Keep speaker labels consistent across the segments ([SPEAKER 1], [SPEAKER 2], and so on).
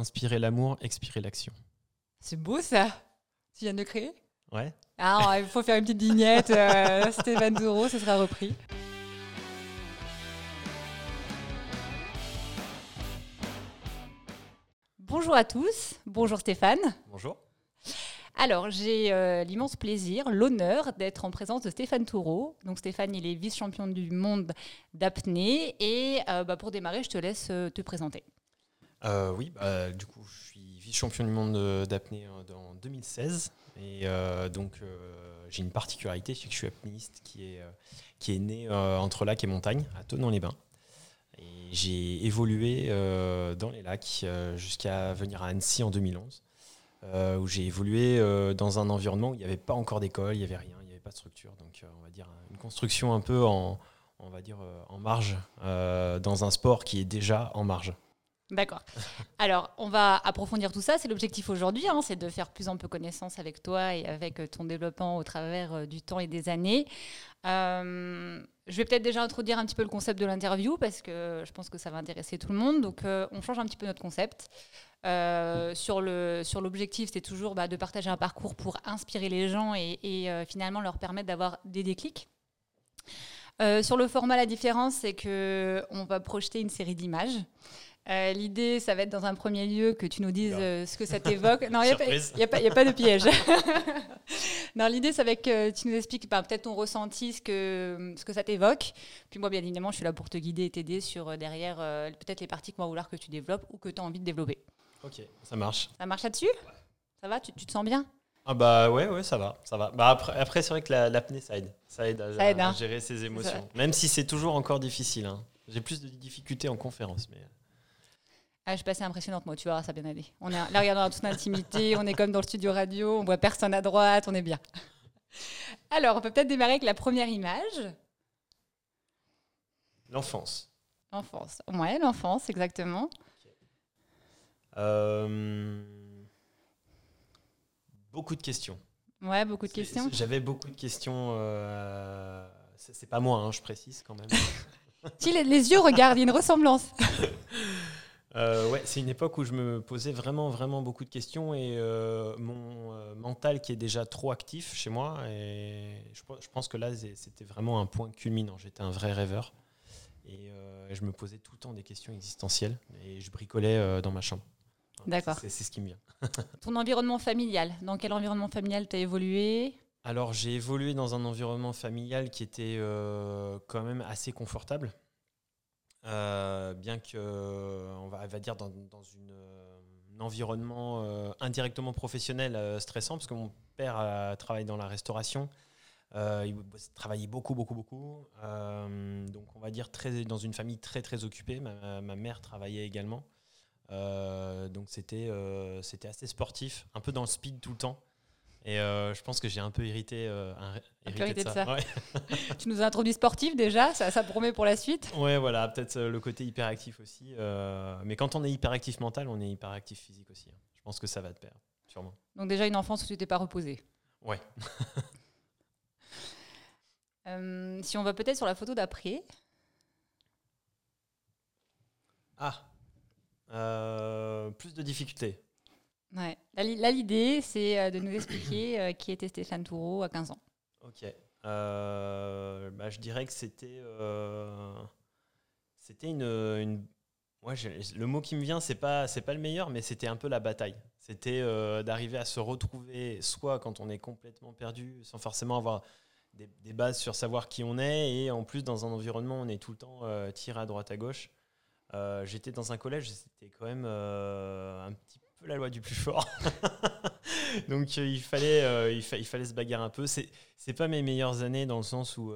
[SPEAKER 1] Inspirer l'amour, expirer l'action.
[SPEAKER 2] C'est beau ça. Tu viens de le créer?
[SPEAKER 1] Ouais.
[SPEAKER 2] Ah, il faut faire une petite vignette. Euh, Stéphane Touro, ce sera repris. Bonjour à tous. Bonjour Stéphane.
[SPEAKER 1] Bonjour.
[SPEAKER 2] Alors, j'ai euh, l'immense plaisir, l'honneur d'être en présence de Stéphane Toureau. Donc, Stéphane, il est vice-champion du monde d'apnée. Et euh, bah, pour démarrer, je te laisse euh, te présenter.
[SPEAKER 1] Oui, bah, du coup, je suis vice-champion du monde d'apnée en 2016. Et donc, j'ai une particularité, c'est que je suis apnéiste qui est, qui est né entre lac et montagne, à Tonon-les-Bains. Et j'ai évolué dans les lacs jusqu'à venir à Annecy en 2011. Euh, où j'ai évolué euh, dans un environnement où il n'y avait pas encore d'école, il n'y avait rien, il n'y avait pas de structure. Donc, euh, on va dire une construction un peu en, on va dire, en marge, dans un sport qui est déjà en marge.
[SPEAKER 2] D'accord. Alors, on va approfondir tout ça. C'est l'objectif aujourd'hui, hein, c'est de faire plus en peu connaissance avec toi et avec ton développement au travers du temps et des années. je vais peut-être déjà introduire un petit peu le concept de l'interview parce que je pense que ça va intéresser tout le monde. Donc, on change un petit peu notre concept. Euh, sur l'objectif, c'est toujours bah, de partager un parcours pour inspirer les gens et, euh, finalement leur permettre d'avoir des déclics. Euh, sur le format, la différence, c'est que on va projeter une série d'images. L'idée, ça va être dans un premier lieu que tu nous dises ce que ça t'évoque. non, il n'y a, a, pas de piège. non, l'idée, ça va être que tu nous expliques bah, peut-être ton ressenti, ce que, ce que ça t'évoque. Puis moi, bien évidemment, je suis là pour te guider et t'aider sur derrière peut-être les parties qu'on va vouloir que tu développes ou que tu as envie de développer.
[SPEAKER 1] Ok, ça marche.
[SPEAKER 2] Ça marche là-dessus? Ça va? Tu, te sens bien?
[SPEAKER 1] Ah bah ouais, ouais, ça va, ça va. Bah après, après c'est vrai que l'apnée, ça aide. Ça aide à, hein. gérer ses émotions. Même si c'est toujours encore difficile. Hein. J'ai plus de difficultés en conférence. Mais...
[SPEAKER 2] Ah, je suis passée impressionnante, moi, tu vois, ça a bien allé. On est là, regarde, dans toute intimité, on est comme dans le studio radio, on voit personne à droite, on est bien. Alors, on peut peut-être démarrer avec la première image.
[SPEAKER 1] L'enfance.
[SPEAKER 2] L'enfance. Ouais, l'enfance, exactement.
[SPEAKER 1] Euh, beaucoup de questions.
[SPEAKER 2] Ouais, beaucoup de questions.
[SPEAKER 1] J'avais beaucoup de questions. Euh, c'est pas moi, hein, je précise quand même.
[SPEAKER 2] si les, yeux regardent, il y a une ressemblance.
[SPEAKER 1] Euh, ouais, c'est une époque où je me posais vraiment, vraiment beaucoup de questions et mon mental qui est déjà trop actif chez moi. Et je, je pense que là, c'était vraiment un point culminant. J'étais un vrai rêveur et je me posais tout le temps des questions existentielles et je bricolais dans ma chambre.
[SPEAKER 2] D'accord.
[SPEAKER 1] C'est ce qui me vient.
[SPEAKER 2] Ton environnement familial, dans quel environnement familial tu as évolué?
[SPEAKER 1] Alors j'ai évolué dans un environnement familial qui était euh, quand même assez confortable. Euh, bien que, on va, dire, dans, dans une, un environnement euh, indirectement professionnel stressant, parce que mon père a travaillé dans la restauration. il travaillait beaucoup, beaucoup, beaucoup. donc, on va dire très, dans une famille très, très occupée. Ma, ma mère travaillait également. Euh, donc c'était euh, c'était assez sportif, un peu dans le speed tout le temps. Et euh, je pense que j'ai un peu hérité,
[SPEAKER 2] de ça. tu nous as introduit sportif déjà, ça, ça, promet pour la suite
[SPEAKER 1] Ouais, voilà, peut-être le côté hyperactif aussi. mais quand on est hyperactif mental, on est hyperactif physique aussi. Hein. Je pense que ça va de pair, sûrement.
[SPEAKER 2] Donc déjà une enfance où tu t'es pas reposé
[SPEAKER 1] Ouais.
[SPEAKER 2] si on va peut-être sur la photo d'après.
[SPEAKER 1] Ah, euh, plus de difficultés.
[SPEAKER 2] Ouais. Là, l'idée, c'est euh, de nous expliquer euh, qui était Stéphane Toureau à 15 ans.
[SPEAKER 1] Ok. Bah, je dirais que c'était c'était une, une... le mot qui me vient, c'est pas c'est pas le meilleur, mais c'était un peu la bataille. C'était d'arriver à se retrouver, soit quand on est complètement perdu, sans forcément avoir des, bases sur savoir qui on est, et en plus dans un environnement où on est tout le temps tiré à droite à gauche. Euh, j'étais dans un collège, c'était quand même euh, un petit peu la loi du plus fort. Donc euh, il, fallait, il, fallait se bagarrer un peu. C'est, pas mes meilleures années dans le sens où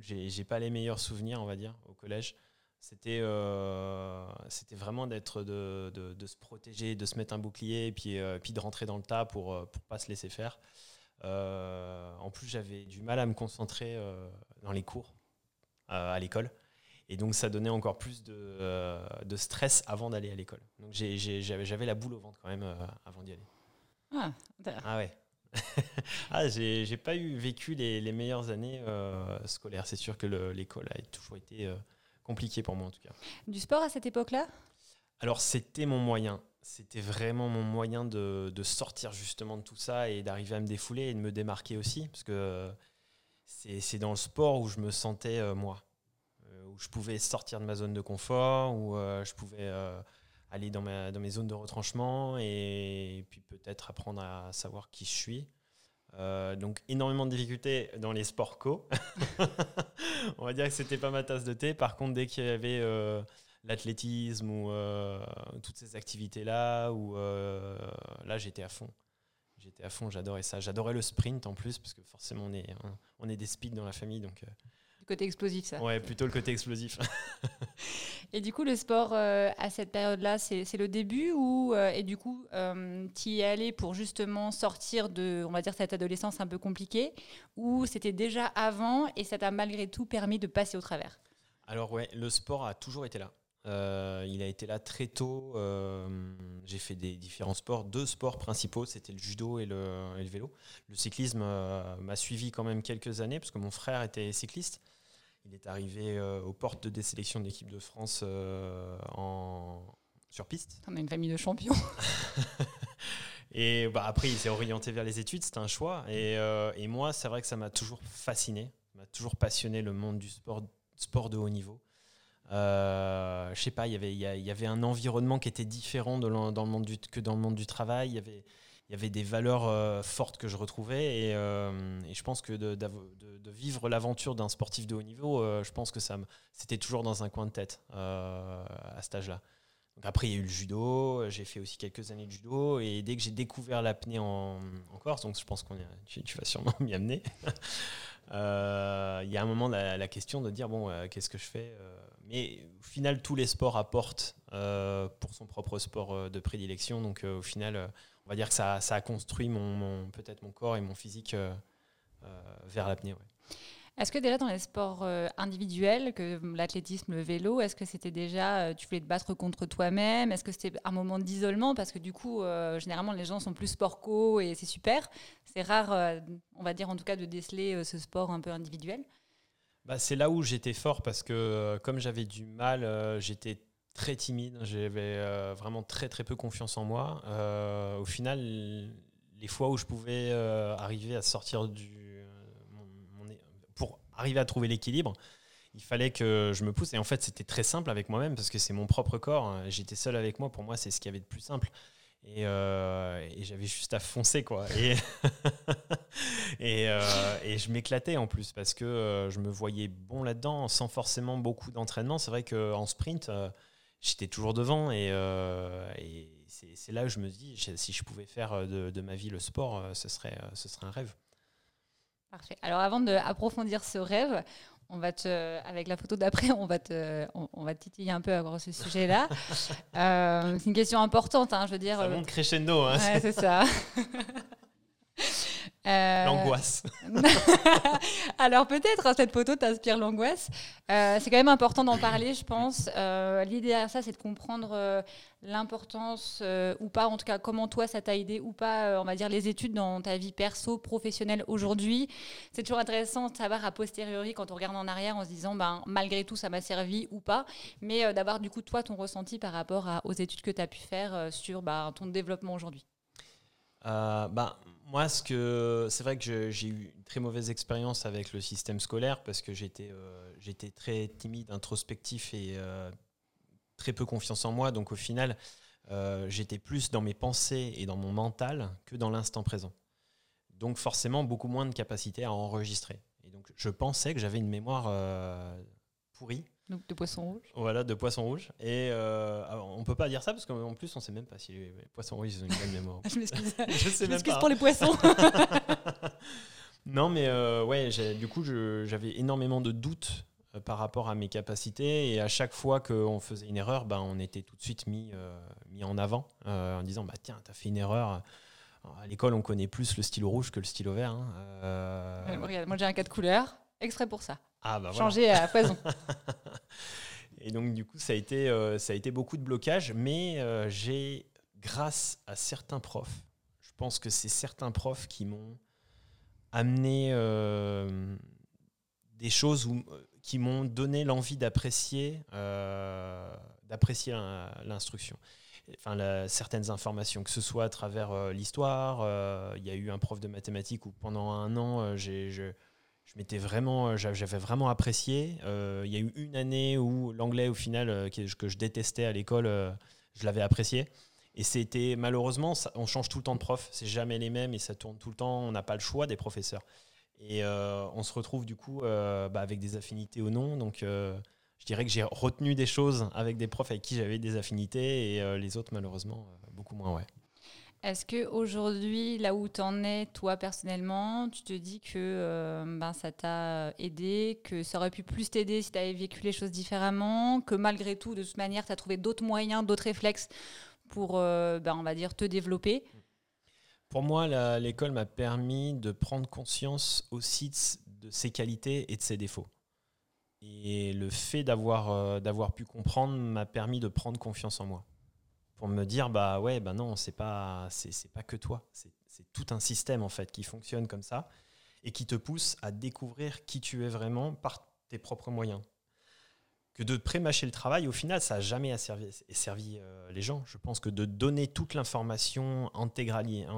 [SPEAKER 1] j'ai, j'ai pas les meilleurs souvenirs, on va dire, au collège. C'était, c'était vraiment d'être de, se protéger, de se mettre un bouclier et puis, puis de rentrer dans le tas pour ne pas se laisser faire. en plus, j'avais du mal à me concentrer dans les cours à l'école. Et donc, ça donnait encore plus de, euh, de stress avant d'aller à l'école. Donc, j'avais la boule au ventre quand même euh, avant d'y aller.
[SPEAKER 2] Ah,
[SPEAKER 1] ah ouais. ah, j'ai pas eu vécu les, les meilleures années euh, scolaires. C'est sûr que l'école a toujours été compliquée pour moi, en tout cas.
[SPEAKER 2] Du sport à cette époque-là?
[SPEAKER 1] Alors c'était mon moyen. C'était vraiment mon moyen de, sortir justement de tout ça et d'arriver à me défouler et de me démarquer aussi. Parce que c'est dans le sport où je me sentais moi. Euh, où je pouvais sortir de ma zone de confort, où euh, je pouvais aller dans, mes zones de retranchement et, puis peut-être apprendre à savoir qui je suis. donc énormément de difficultés dans les sports co. On va dire que c'était pas ma tasse de thé. Par contre, dès qu'il y avait l'athlétisme ou toutes ces activités-là, là j'étais à fond. J'étais à fond, j'adorais ça. J'adorais le sprint en plus, parce que forcément on est, est des speeds dans la famille. Donc,
[SPEAKER 2] côté explosif, ça.
[SPEAKER 1] Ouais, plutôt le côté explosif.
[SPEAKER 2] et du coup, le sport euh, à cette période-là, c'est le début ou euh, et du coup, euh, tu y es allé pour justement sortir de, on va dire, cette adolescence un peu compliquée, ou c'était déjà avant et ça t'a malgré tout permis de passer au travers?
[SPEAKER 1] Alors ouais, le sport a toujours été là. il a été là très tôt. j'ai fait des différents sports, deux sports principaux, c'était le judo et le, et le vélo. Le cyclisme m'a suivi quand même quelques années parce que mon frère était cycliste. Il est arrivé euh, aux portes de des sélections de l'équipe de France euh, en, sur piste.
[SPEAKER 2] On a une famille de champions.
[SPEAKER 1] et bah, après, il s'est orienté vers les études, c'était un choix. Et, euh, et moi, c'est vrai que ça m'a toujours fasciné, m'a toujours passionné le monde du sport, sport de haut niveau. Euh, je sais pas, y il y, avait un environnement qui était différent de dans le monde du, que dans le monde du travail. Il y avait, il y avait des valeurs euh, fortes que je retrouvais et, euh, je pense que de, vivre l'aventure d'un sportif de haut niveau, euh, je pense que ça c'était toujours dans un coin de tête à cet âge-là. Après, il y a eu le judo, j'ai fait aussi quelques années de judo et dès que j'ai découvert l'apnée en, Corse, donc je pense tu, tu, vas sûrement m'y amener, il y a un moment la, la question de dire bon, qu'est-ce que je fais Mais au final, tous les sports apportent pour son propre sport de prédilection, donc au final on va dire que ça, a construit mon, peut-être mon corps et mon physique euh, euh, vers l'apnée.
[SPEAKER 2] Est-ce que déjà dans les sports euh, individuels, que l'athlétisme, le vélo, est-ce que c'était déjà, tu voulais te battre contre toi-même? Est-ce que c'était un moment d'isolement? Parce que du coup, généralement, les gens sont plus sport co et c'est super. C'est rare, on va dire en tout cas, de déceler ce sport un peu individuel.
[SPEAKER 1] Bah, c'est là où j'étais fort parce que comme j'avais du mal, j'étais très timide, j'avais euh, vraiment très très peu confiance en moi. Euh, au final, les fois où je pouvais euh, arriver à sortir du... pour arriver à trouver l'équilibre, il fallait que je me pousse. Et en fait, c'était très simple avec moi-même parce que c'est mon propre corps. J'étais seul avec moi. Pour moi, c'est ce qu'il y avait de plus simple. Et, et j'avais juste à foncer, quoi. Et, et, et, je m'éclatais en plus parce que je me voyais bon là-dedans sans forcément beaucoup d'entraînement. C'est vrai qu'en sprint, j'étais toujours devant et, euh, c'est là où je me dis si je pouvais faire euh, de, ma vie le sport, euh, ce serait, ce serait un rêve.
[SPEAKER 2] Parfait. Alors avant d'approfondir ce rêve, on va te, avec la photo d'après, on va te, on, va titiller un peu à ce sujet-là. c'est une question importante, hein, je veux dire.
[SPEAKER 1] Ça monte crescendo. Hein,
[SPEAKER 2] c'est ça.
[SPEAKER 1] Euh, l'angoisse.
[SPEAKER 2] Alors peut-être hein, cette photo t'inspire l'angoisse. Euh, c'est quand même important d'en parler, je pense. Euh, l'idée derrière ça, c'est de comprendre l'importance ou pas, en tout cas comment toi ça t'a aidé ou pas, on va dire les études dans ta vie perso, professionnelle aujourd'hui. C'est toujours intéressant de savoir a posteriori quand on regarde en arrière en se disant, ben malgré tout ça m'a servi ou pas, mais d'avoir du coup toi ton ressenti par rapport aux études que tu as pu faire sur ben, ton développement aujourd'hui.
[SPEAKER 1] ben, moi, ce que c'est vrai que j'ai eu une très mauvaise expérience avec le système scolaire parce que j'étais euh, j'étais très timide, introspectif et euh, très peu confiance en moi. Donc au final, euh, j'étais plus dans mes pensées et dans mon mental que dans l'instant présent. Donc forcément, beaucoup moins de capacité à enregistrer. Et donc je pensais que j'avais une mémoire pourrie
[SPEAKER 2] donc de poisson rouge.
[SPEAKER 1] Voilà, de poisson rouge. Et euh, on peut pas dire ça parce qu'en plus, on sait même pas si les poissons rouges ont une bonne mémoire.
[SPEAKER 2] je m'excuse. je sais même pas. pour les poissons.
[SPEAKER 1] non, mais euh, ouais, du coup, j'avais énormément de doutes euh, par rapport à mes capacités. Et à chaque fois qu'on faisait une erreur, ben, on était tout de suite mis, euh, mis en avant en disant bah, Tiens, tu as fait une erreur. à l'école, on connaît plus le stylo rouge que le stylo vert. Hein.
[SPEAKER 2] moi j'ai un cas de couleur, extrait pour ça.
[SPEAKER 1] Ah bah
[SPEAKER 2] Changer à foison.
[SPEAKER 1] Et donc, du coup, ça a été, euh, ça a été beaucoup de blocages, mais euh, j'ai, grâce à certains profs, je pense que c'est certains profs qui m'ont amené euh, des choses qui m'ont donné l'envie d'apprécier d'apprécier l'instruction. Enfin, certaines informations, que ce soit à travers l'histoire. Il y a eu un prof de mathématiques où pendant un an, j'ai, je, je m'étais vraiment, j'avais vraiment apprécié. Il y a eu une année où l'anglais, au final, que, je détestais à l'école, je l'avais apprécié. Et c'était malheureusement, on change tout le temps de prof, c'est jamais les mêmes et ça tourne tout le temps. On n'a pas le choix des professeurs. Et euh, on se retrouve du coup euh, bah, avec des affinités ou non. Donc euh, je dirais que j'ai retenu des choses avec des profs avec qui j'avais des affinités et les autres malheureusement beaucoup moins. Ouais.
[SPEAKER 2] Est-ce que aujourd'hui, là où tu en es, toi personnellement, tu te dis que ben, ça t'a aidé, que ça aurait pu plus t'aider si tu avais vécu les choses différemment, que malgré tout, de toute manière, tu as trouvé d'autres moyens, d'autres réflexes pour, ben, on va dire, te développer?
[SPEAKER 1] Pour moi, l'école m'a permis de prendre conscience aussi de, ses qualités et de ses défauts. Et le fait euh, d'avoir pu comprendre m'a permis de prendre confiance en moi. Pour me dire, bah ouais, bah non, c'est pas, c'est pas que toi. C'est tout un système, en fait, qui fonctionne comme ça et qui te pousse à découvrir qui tu es vraiment par tes propres moyens que de pré-mâcher le travail, au final, ça n'a jamais servi, servi euh, les gens. Je pense que de donner toute l'information en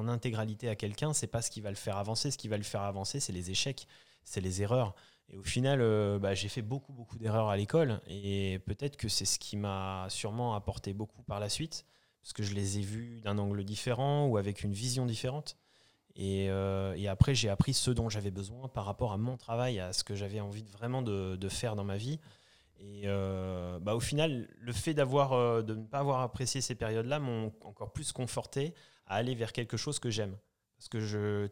[SPEAKER 1] intégralité à quelqu'un, c'est pas ce qui va le faire avancer. Ce qui va le faire avancer, c'est les échecs, c'est les erreurs. Et au final, euh, bah, j'ai fait beaucoup, beaucoup d'erreurs à l'école. Et peut-être que c'est ce qui m'a sûrement apporté beaucoup par la suite, parce que je les ai vus d'un angle différent ou avec une vision différente. Et, euh, après, j'ai appris ce dont j'avais besoin par rapport à mon travail, à ce que j'avais envie vraiment de, faire dans ma vie. Et euh, bah, au final, le fait d'avoir, de ne pas avoir apprécié ces périodes-là m'ont encore plus conforté à aller vers quelque chose que j'aime. Parce que je,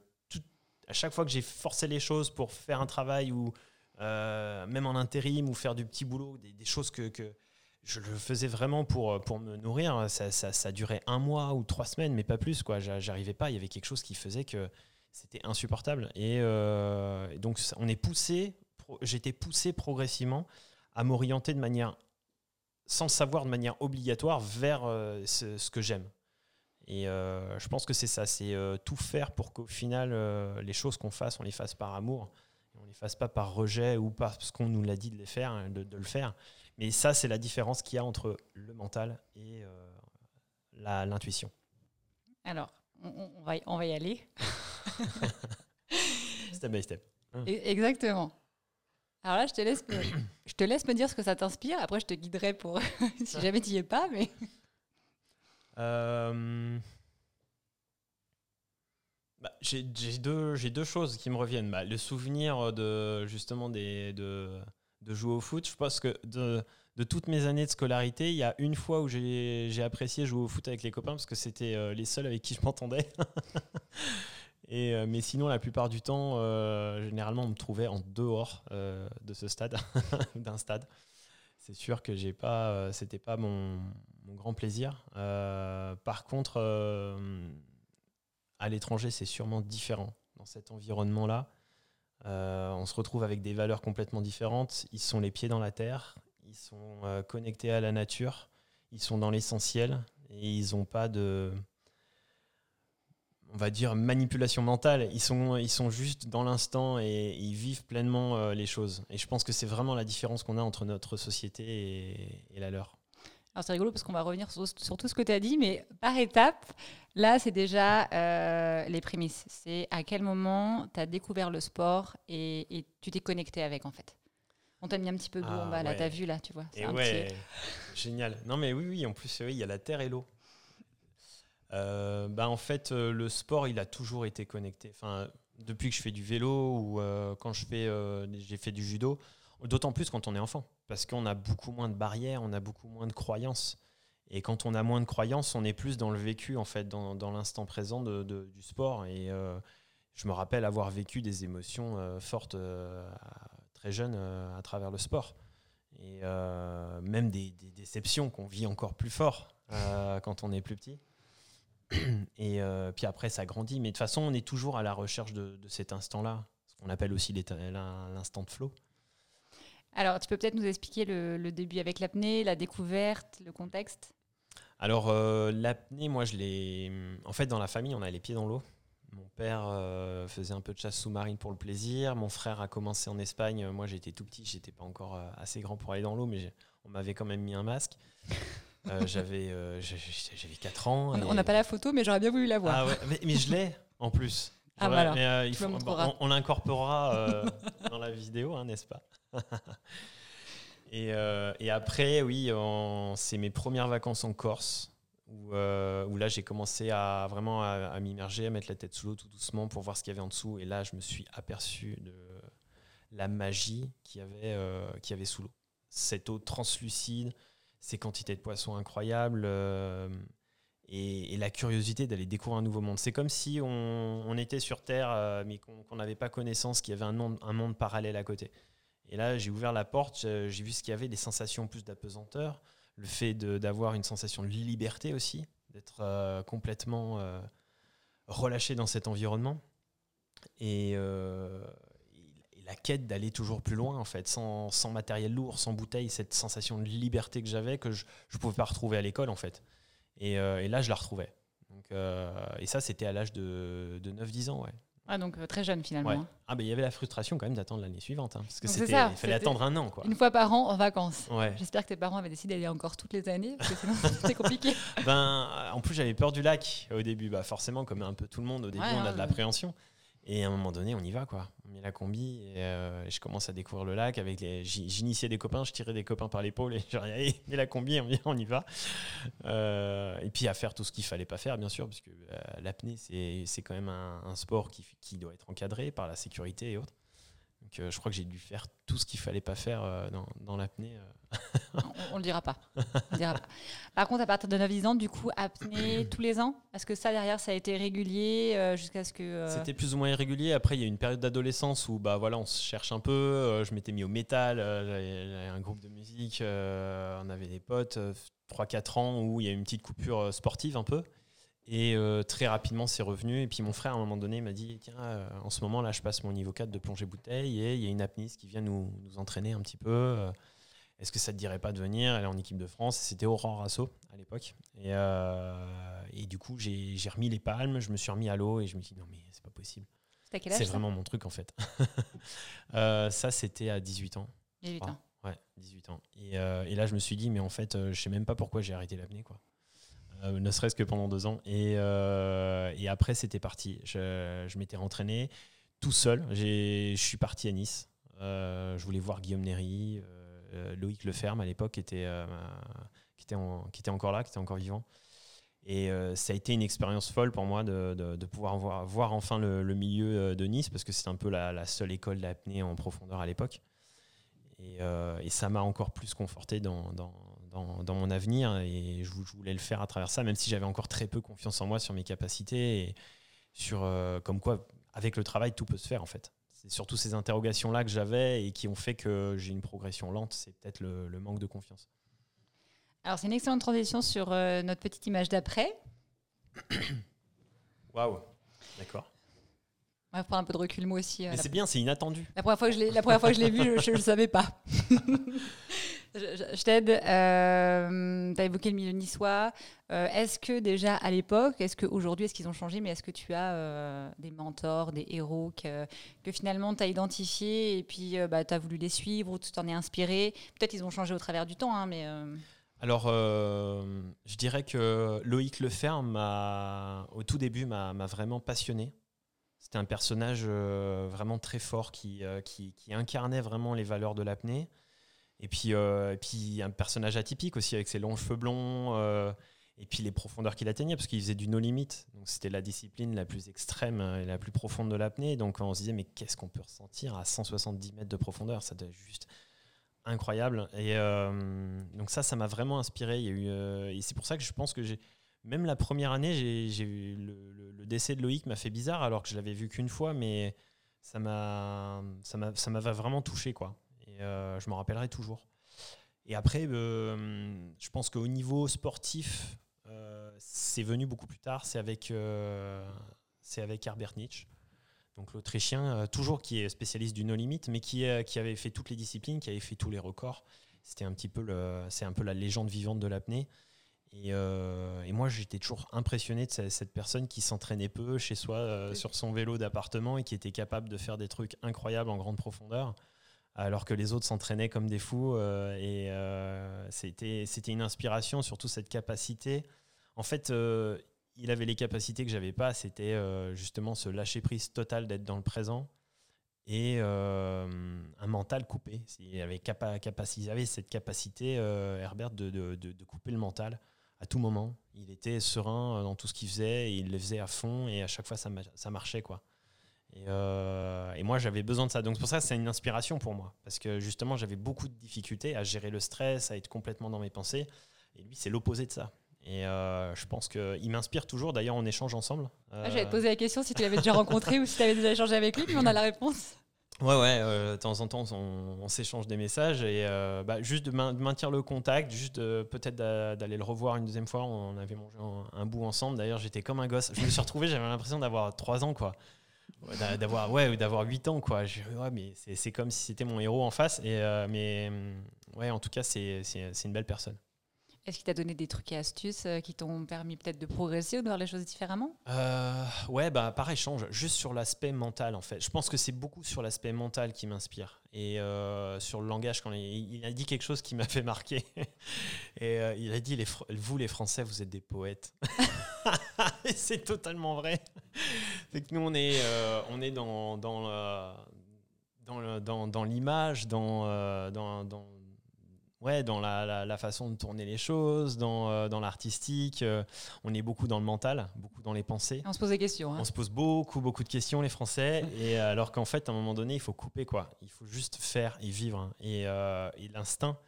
[SPEAKER 1] à chaque fois que j'ai forcé les choses pour faire un travail ou euh, même en intérim ou faire du petit boulot, des, choses que, je le faisais vraiment pour, pour me nourrir, ça, ça, ça, durait un mois ou trois semaines, mais pas plus. quoi. J'arrivais pas, il y avait quelque chose qui faisait que c'était insupportable. Et, et donc on est poussé, j'étais poussé progressivement à m'orienter de manière, sans savoir de manière obligatoire, vers euh, ce, que j'aime. Et euh, je pense que c'est ça, c'est euh, tout faire pour qu'au final, les choses qu'on fasse, on les fasse par amour, et on les fasse pas par rejet ou parce qu'on nous l'a dit de les faire, hein, de, le faire. Mais ça, c'est la différence qu'il y a entre le mental et l'intuition.
[SPEAKER 2] Alors, on, va, on va y aller.
[SPEAKER 1] step by step.
[SPEAKER 2] E-, exactement. Alors là, je te laisse me, je te laisse me dire ce que ça t'inspire. Après, je te guiderai pour si jamais tu n'y es pas. Mais
[SPEAKER 1] euh, bah, j'ai deux, choses qui me reviennent. Bah, le souvenir de justement de, jouer au foot. Je pense que de, toutes mes années de scolarité, il y a une fois où j'ai apprécié jouer au foot avec les copains parce que c'était euh, les seuls avec qui je m'entendais. Euh, mais sinon, la plupart du temps, généralement, on me trouvait en dehors de ce stade, d'un stade. C'est sûr que j'ai pas, c'était pas mon, mon, grand plaisir. par contre, à l'étranger, c'est sûrement différent. Dans cet environnement-là, on se retrouve avec des valeurs complètement différentes. Ils sont les pieds dans la terre, ils sont connectés à la nature, ils sont dans l'essentiel et ils n'ont pas de on va dire, manipulation mentale. Ils sont, ils sont juste dans l'instant et ils vivent pleinement euh, les choses. Et je pense que c'est vraiment la différence qu'on a entre notre société et, la leur.
[SPEAKER 2] Alors c'est rigolo parce qu'on va revenir sur, tout ce que tu as dit, mais par étapes, là c'est déjà euh, les prémices. C'est à quel moment tu as découvert le sport et, tu t'es connecté avec en fait? On t'a mis un petit peu d'eau en bas, là, t'as vu là, tu vois.
[SPEAKER 1] Et ouais, génial. Non mais oui, oui, en plus, oui, il y a la terre et l'eau. Euh, bah, en fait, euh, le sport, il a toujours été connecté. Enfin, depuis que je fais du vélo ou euh, quand je fais, j'ai fait du judo, d'autant plus quand on est enfant, parce qu'on a beaucoup moins de barrières, on a beaucoup moins de croyances. Et quand on a moins de croyances, on est plus dans le vécu, en fait, dans, l'instant présent du sport. Et je me rappelle avoir vécu des émotions fortes très jeune à travers le sport. Et même des déceptions qu'on vit encore plus fort quand on est plus petit. Et euh, puis après, ça grandit. Mais de toute façon, on est toujours à la recherche de, cet instant-là, ce qu'on appelle aussi l'instant de flow.
[SPEAKER 2] Alors, tu peux peut-être nous expliquer le, début avec l'apnée, la découverte, le contexte?
[SPEAKER 1] Alors, euh, l'apnée, moi, je l'ai. En fait, dans la famille, on a les pieds dans l'eau. Mon père euh, faisait un peu de chasse sous-marine pour le plaisir. Mon frère a commencé en Espagne. Moi, j'étais tout petit, j'étais pas encore assez grand pour aller dans l'eau, mais on m'avait quand même mis un masque. Euh, j'avais j'avais 4 ans.
[SPEAKER 2] On n'a pas la photo, mais j'aurais bien voulu la voir.
[SPEAKER 1] Ah ouais, mais, je l'ai en plus.
[SPEAKER 2] Ah voilà.
[SPEAKER 1] Mais, il faut, on, l'incorporera dans la vidéo, hein, n'est-ce pas? Et, et, après, oui, c'est mes premières vacances en Corse. Euh, où, là j'ai commencé à vraiment à, m'immerger, à mettre la tête sous l'eau tout doucement pour voir ce qu'il y avait en dessous. Et là, je me suis aperçu de la magie qu'il y avait, euh, y avait sous l'eau. Cette eau translucide, ces quantités de poissons incroyables euh, et, la curiosité d'aller découvrir un nouveau monde. C'est comme si on, était sur Terre, mais qu'on n'avait pas connaissance qu'il y avait un monde, un monde parallèle à côté. Et là, j'ai ouvert la porte, j'ai vu ce qu'il y avait, des sensations plus d'apesanteur le fait d'avoir une sensation de liberté aussi, d'être euh, complètement euh, relâché dans cet environnement. Euh, et, la quête d'aller toujours plus loin, en fait, sans, matériel lourd, sans bouteille, cette sensation de liberté que j'avais, que je ne pouvais pas retrouver à l'école, en fait. Et, là, je la retrouvais. Donc, et ça, c'était à l'âge de, de 9-10 ans, ouais.
[SPEAKER 2] Ah, donc euh, très jeune finalement. Hein.
[SPEAKER 1] Ah, ben il y avait la frustration quand même d'attendre l'année suivante. Hein, parce que c'était, il fallait attendre un an. Quoi.
[SPEAKER 2] Une fois par an en vacances. J'espère que tes parents avaient décidé d'aller encore toutes les années, parce que sinon c'était compliqué.
[SPEAKER 1] ben, en plus, j'avais peur du lac au début. Bah, forcément, comme un peu tout le monde, au début, on a de l'appréhension. Et à un moment donné, on y va, quoi. On met la combi et, euh, je commence à découvrir le lac. avec les... J'initiais des copains, je tirais des copains par l'épaule et je disais, met la combi, on y, on y va. Euh, et puis à faire tout ce qu'il fallait pas faire, bien sûr, parce que euh, l'apnée, c'est quand même un, un sport qui, qui, doit être encadré par la sécurité et autres. Donc je crois que j'ai dû faire tout ce qu'il fallait pas faire dans, dans l'apnée
[SPEAKER 2] on, ne le dira pas. Par contre, à partir de 9 ans, du coup, apnée tous les ans Est-ce que ça, derrière, ça a été régulier euh, jusqu'à ce que. Euh,
[SPEAKER 1] C'était plus ou moins irrégulier. Après, il y a une période d'adolescence où bah, voilà, on se cherche un peu. Euh, je m'étais mis au métal, j'avais un groupe de musique, on avait des potes, 3-4 ans où il y a une petite coupure sportive un peu. Et très rapidement, c'est revenu. Et puis mon frère, à un moment donné, m'a dit Tiens, en ce moment, là, je passe mon niveau 4 de plongée bouteille et il y a une apniste qui vient nous, nous entraîner un petit peu est-ce que ça te dirait pas de venir? Elle est en équipe de France. C'était Aurore Rasso à l'époque. Et, euh, et, du coup, j'ai remis les palmes, je me suis remis à l'eau et je me suis dit non, mais c'est pas possible. C'est vraiment mon truc en fait. Euh, ça, c'était à 18 ans.
[SPEAKER 2] 18 ans.
[SPEAKER 1] Ouais, 18 ans. Et, euh, et, là, je me suis dit, mais en fait, je sais même pas pourquoi j'ai arrêté l'apnée, quoi. Ne serait-ce que pendant deux ans. Et, et après, c'était parti. Je, m'étais rentraîné tout seul. Je suis parti à Nice. je voulais voir Guillaume Néry. Euh, Loïc Leferme à l'époque euh, qui, était qui était encore là, qui était encore vivant. Et euh, ça a été une expérience folle pour moi de, de, pouvoir voir, voir enfin le, milieu de Nice, parce que c'est un peu la, seule école d'apnée en profondeur à l'époque. Et, et, ça m'a encore plus conforté dans, dans, dans, mon avenir. Et je, voulais le faire à travers ça, même si j'avais encore très peu confiance en moi sur mes capacités et sur comme quoi, avec le travail, tout peut se faire en fait c'est surtout ces interrogations-là que j'avais et qui ont fait que j'ai une progression lente. C'est peut-être le, manque de confiance.
[SPEAKER 2] Alors, c'est une excellente transition sur euh, notre petite image d'après.
[SPEAKER 1] Waouh, d'accord.
[SPEAKER 2] On va prendre un peu de recul, moi aussi.
[SPEAKER 1] Euh, Mais c'est bien, c'est inattendu.
[SPEAKER 2] La première fois que je l'ai vu, je ne le savais pas. Je, t'aide. Euh, tu as évoqué le milieu niçois. Euh, est-ce que déjà à l'époque, est-ce qu'aujourd'hui, est-ce qu'ils ont changé, mais est-ce que tu as euh, des mentors, des héros que, finalement tu as identifiés et puis bah, tu as voulu les suivre ou tu t'en es inspiré? Peut-être qu'ils ont changé au travers du temps, hein, mais.
[SPEAKER 1] Alors, je dirais que Loïc Leferme, au tout début, m'a vraiment passionné. C'était un personnage vraiment très fort qui, incarnait vraiment les valeurs de l'apnée. Et puis, euh, un personnage atypique aussi avec ses longs cheveux blonds. Euh, et puis les profondeurs qu'il atteignait, parce qu'il faisait du no limit. Donc c'était la discipline la plus extrême et la plus profonde de l'apnée. Donc on se disait, mais qu'est-ce qu'on peut ressentir à 170 mètres de profondeur? Ça doit être juste incroyable. Et euh, donc ça, ça m'a vraiment inspiré. Et c'est pour ça que je pense que. Même la première année, le, décès de Loïc m'a fait bizarre alors que je l'avais vu qu'une fois, mais ça m'a ça m'a vraiment touché quoi. Euh, je m'en rappellerai toujours. Et après, euh, je pense qu'au niveau sportif, euh, c'est venu beaucoup plus tard. C'est avec, c'est avec Herbert Nietzsche, donc l'Autrichien, toujours qui est spécialiste du no limit, mais qui, qui avait fait toutes les disciplines, qui avait fait tous les records. C'était un petit peu le, c'est un peu la légende vivante de l'apnée. Et, et moi, j'étais toujours impressionné de cette, personne qui s'entraînait peu chez soi sur son vélo d'appartement et qui était capable de faire des trucs incroyables en grande profondeur alors que les autres s'entraînaient comme des fous. Euh, et euh, c'était, une inspiration, surtout cette capacité. En fait, euh, il avait les capacités que j'avais pas. C'était justement ce lâcher prise total d'être dans le présent et un mental coupé. Il avait, cette capacité, Herbert, de, de, couper le mental à tout moment. Il était serein dans tout ce qu'il faisait et il le faisait à fond et à chaque fois ça, ça marchait quoi. Euh, et, moi, j'avais besoin de ça. Donc, pour ça, c'est une inspiration pour moi. Parce que justement, j'avais beaucoup de difficultés à gérer le stress, à être complètement dans mes pensées. Et lui, c'est l'opposé de ça. Et euh, je pense qu'il m'inspire toujours. D'ailleurs, on échange ensemble.
[SPEAKER 2] Euh... Ah, J'allais te poser la question si tu l'avais déjà rencontré ou si tu avais déjà échangé avec lui, mais on a la réponse.
[SPEAKER 1] Ouais, ouais, euh, de temps en temps, on, s'échange des messages et bah, juste de, maintenir le contact, juste peut-être d'aller le revoir une deuxième fois. On avait mangé un, un bout ensemble. D'ailleurs, j'étais comme un gosse. Je me suis retrouvé, j'avais l'impression d'avoir trois ans, quoi d'avoir ouais d'avoir 8 ans quoi. Ouais, mais c'est comme si c'était mon héros en face. Et euh, mais mm, ouais en tout cas c'est une belle personne.
[SPEAKER 2] Est-ce qu'il t'a donné des trucs et astuces euh, qui t'ont permis peut-être de progresser ou de voir les choses différemment?
[SPEAKER 1] Euh, Ouais, bah par échange, juste sur l'aspect mental en fait. Je pense que c'est beaucoup sur l'aspect mental qui m'inspire et sur le langage. Quand il, a dit quelque chose qui m'a fait marquer et il a dit les, vous les Français, vous êtes des poètes. c'est totalement vrai c'est que nous, on est, euh, on est dans, dans, dans, dans, l'image, dans, euh, dans, dans, ouais, dans la, la, façon de tourner les choses, dans, euh, dans l'artistique. on est beaucoup dans le mental, beaucoup dans les pensées.
[SPEAKER 2] On se pose des questions. Hein.
[SPEAKER 1] On se pose beaucoup, beaucoup de questions, les Français. et alors qu'en fait, à un moment donné, il faut couper, quoi. Il faut juste faire et vivre. Hein. Et, et l'instinct,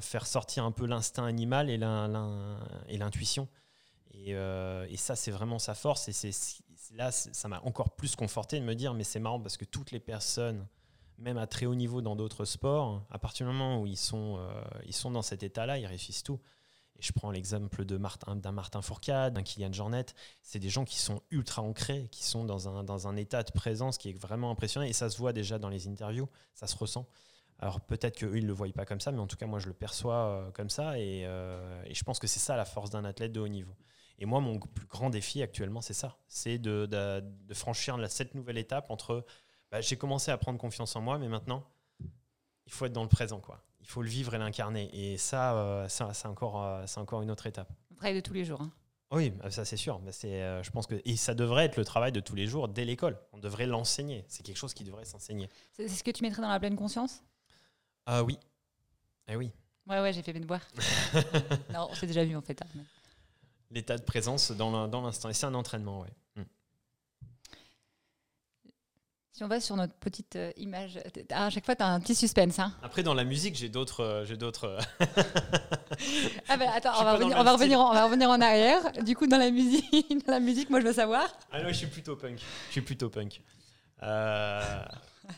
[SPEAKER 1] faire sortir un peu l'instinct animal et l'intuition. Et, et, ça, c'est vraiment sa force. Et c'est là, ça m'a encore plus conforté de me dire, mais c'est marrant parce que toutes les personnes, même à très haut niveau dans d'autres sports, à partir du moment où ils sont, euh, ils sont dans cet état-là, ils réussissent tout. Et je prends l'exemple de Martin, d'un Martin Fourcade, d'un Kylian Jornet. C'est des gens qui sont ultra ancrés, qui sont dans un, dans un état de présence qui est vraiment impressionnant. Et ça se voit déjà dans les interviews, ça se ressent. Alors peut-être qu'eux, ils ne le voient pas comme ça, mais en tout cas, moi, je le perçois euh, comme ça. Et, euh, et je pense que c'est ça la force d'un athlète de haut niveau. Et moi, mon plus grand défi actuellement, c'est ça. C'est de, franchir cette nouvelle étape entre bah, j'ai commencé à prendre confiance en moi, mais maintenant, il faut être dans le présent. quoi. Il faut le vivre et l'incarner. Et ça, euh, ça c'est encore, euh, c'est encore une autre étape.
[SPEAKER 2] Le travail de tous les jours. Hein.
[SPEAKER 1] Oui, bah, ça c'est sûr. Bah, c'est, euh, je pense que et ça devrait être le travail de tous les jours dès l'école. On devrait l'enseigner. C'est quelque chose qui devrait s'enseigner.
[SPEAKER 2] C'est, ce que tu mettrais dans la pleine conscience?
[SPEAKER 1] Ah oui. Eh oui.
[SPEAKER 2] Ouais, ouais, j'ai fait voir. non, on s'est déjà vu en fait. Hein,
[SPEAKER 1] l'état de présence dans l'instant. Et c'est un entraînement, ouais.
[SPEAKER 2] Si on va sur notre petite euh, image, à chaque fois, tu as un petit suspense. Hein.
[SPEAKER 1] Après, dans la musique, j'ai d'autres. Euh, j'ai d'autres. Euh,
[SPEAKER 2] ah ben, attends, on va, revenir, on va, revenir en, on va, revenir, en, arrière. Du coup, dans la musique, dans la musique moi, je veux savoir.
[SPEAKER 1] Ah non, je suis plutôt punk. Je suis plutôt punk.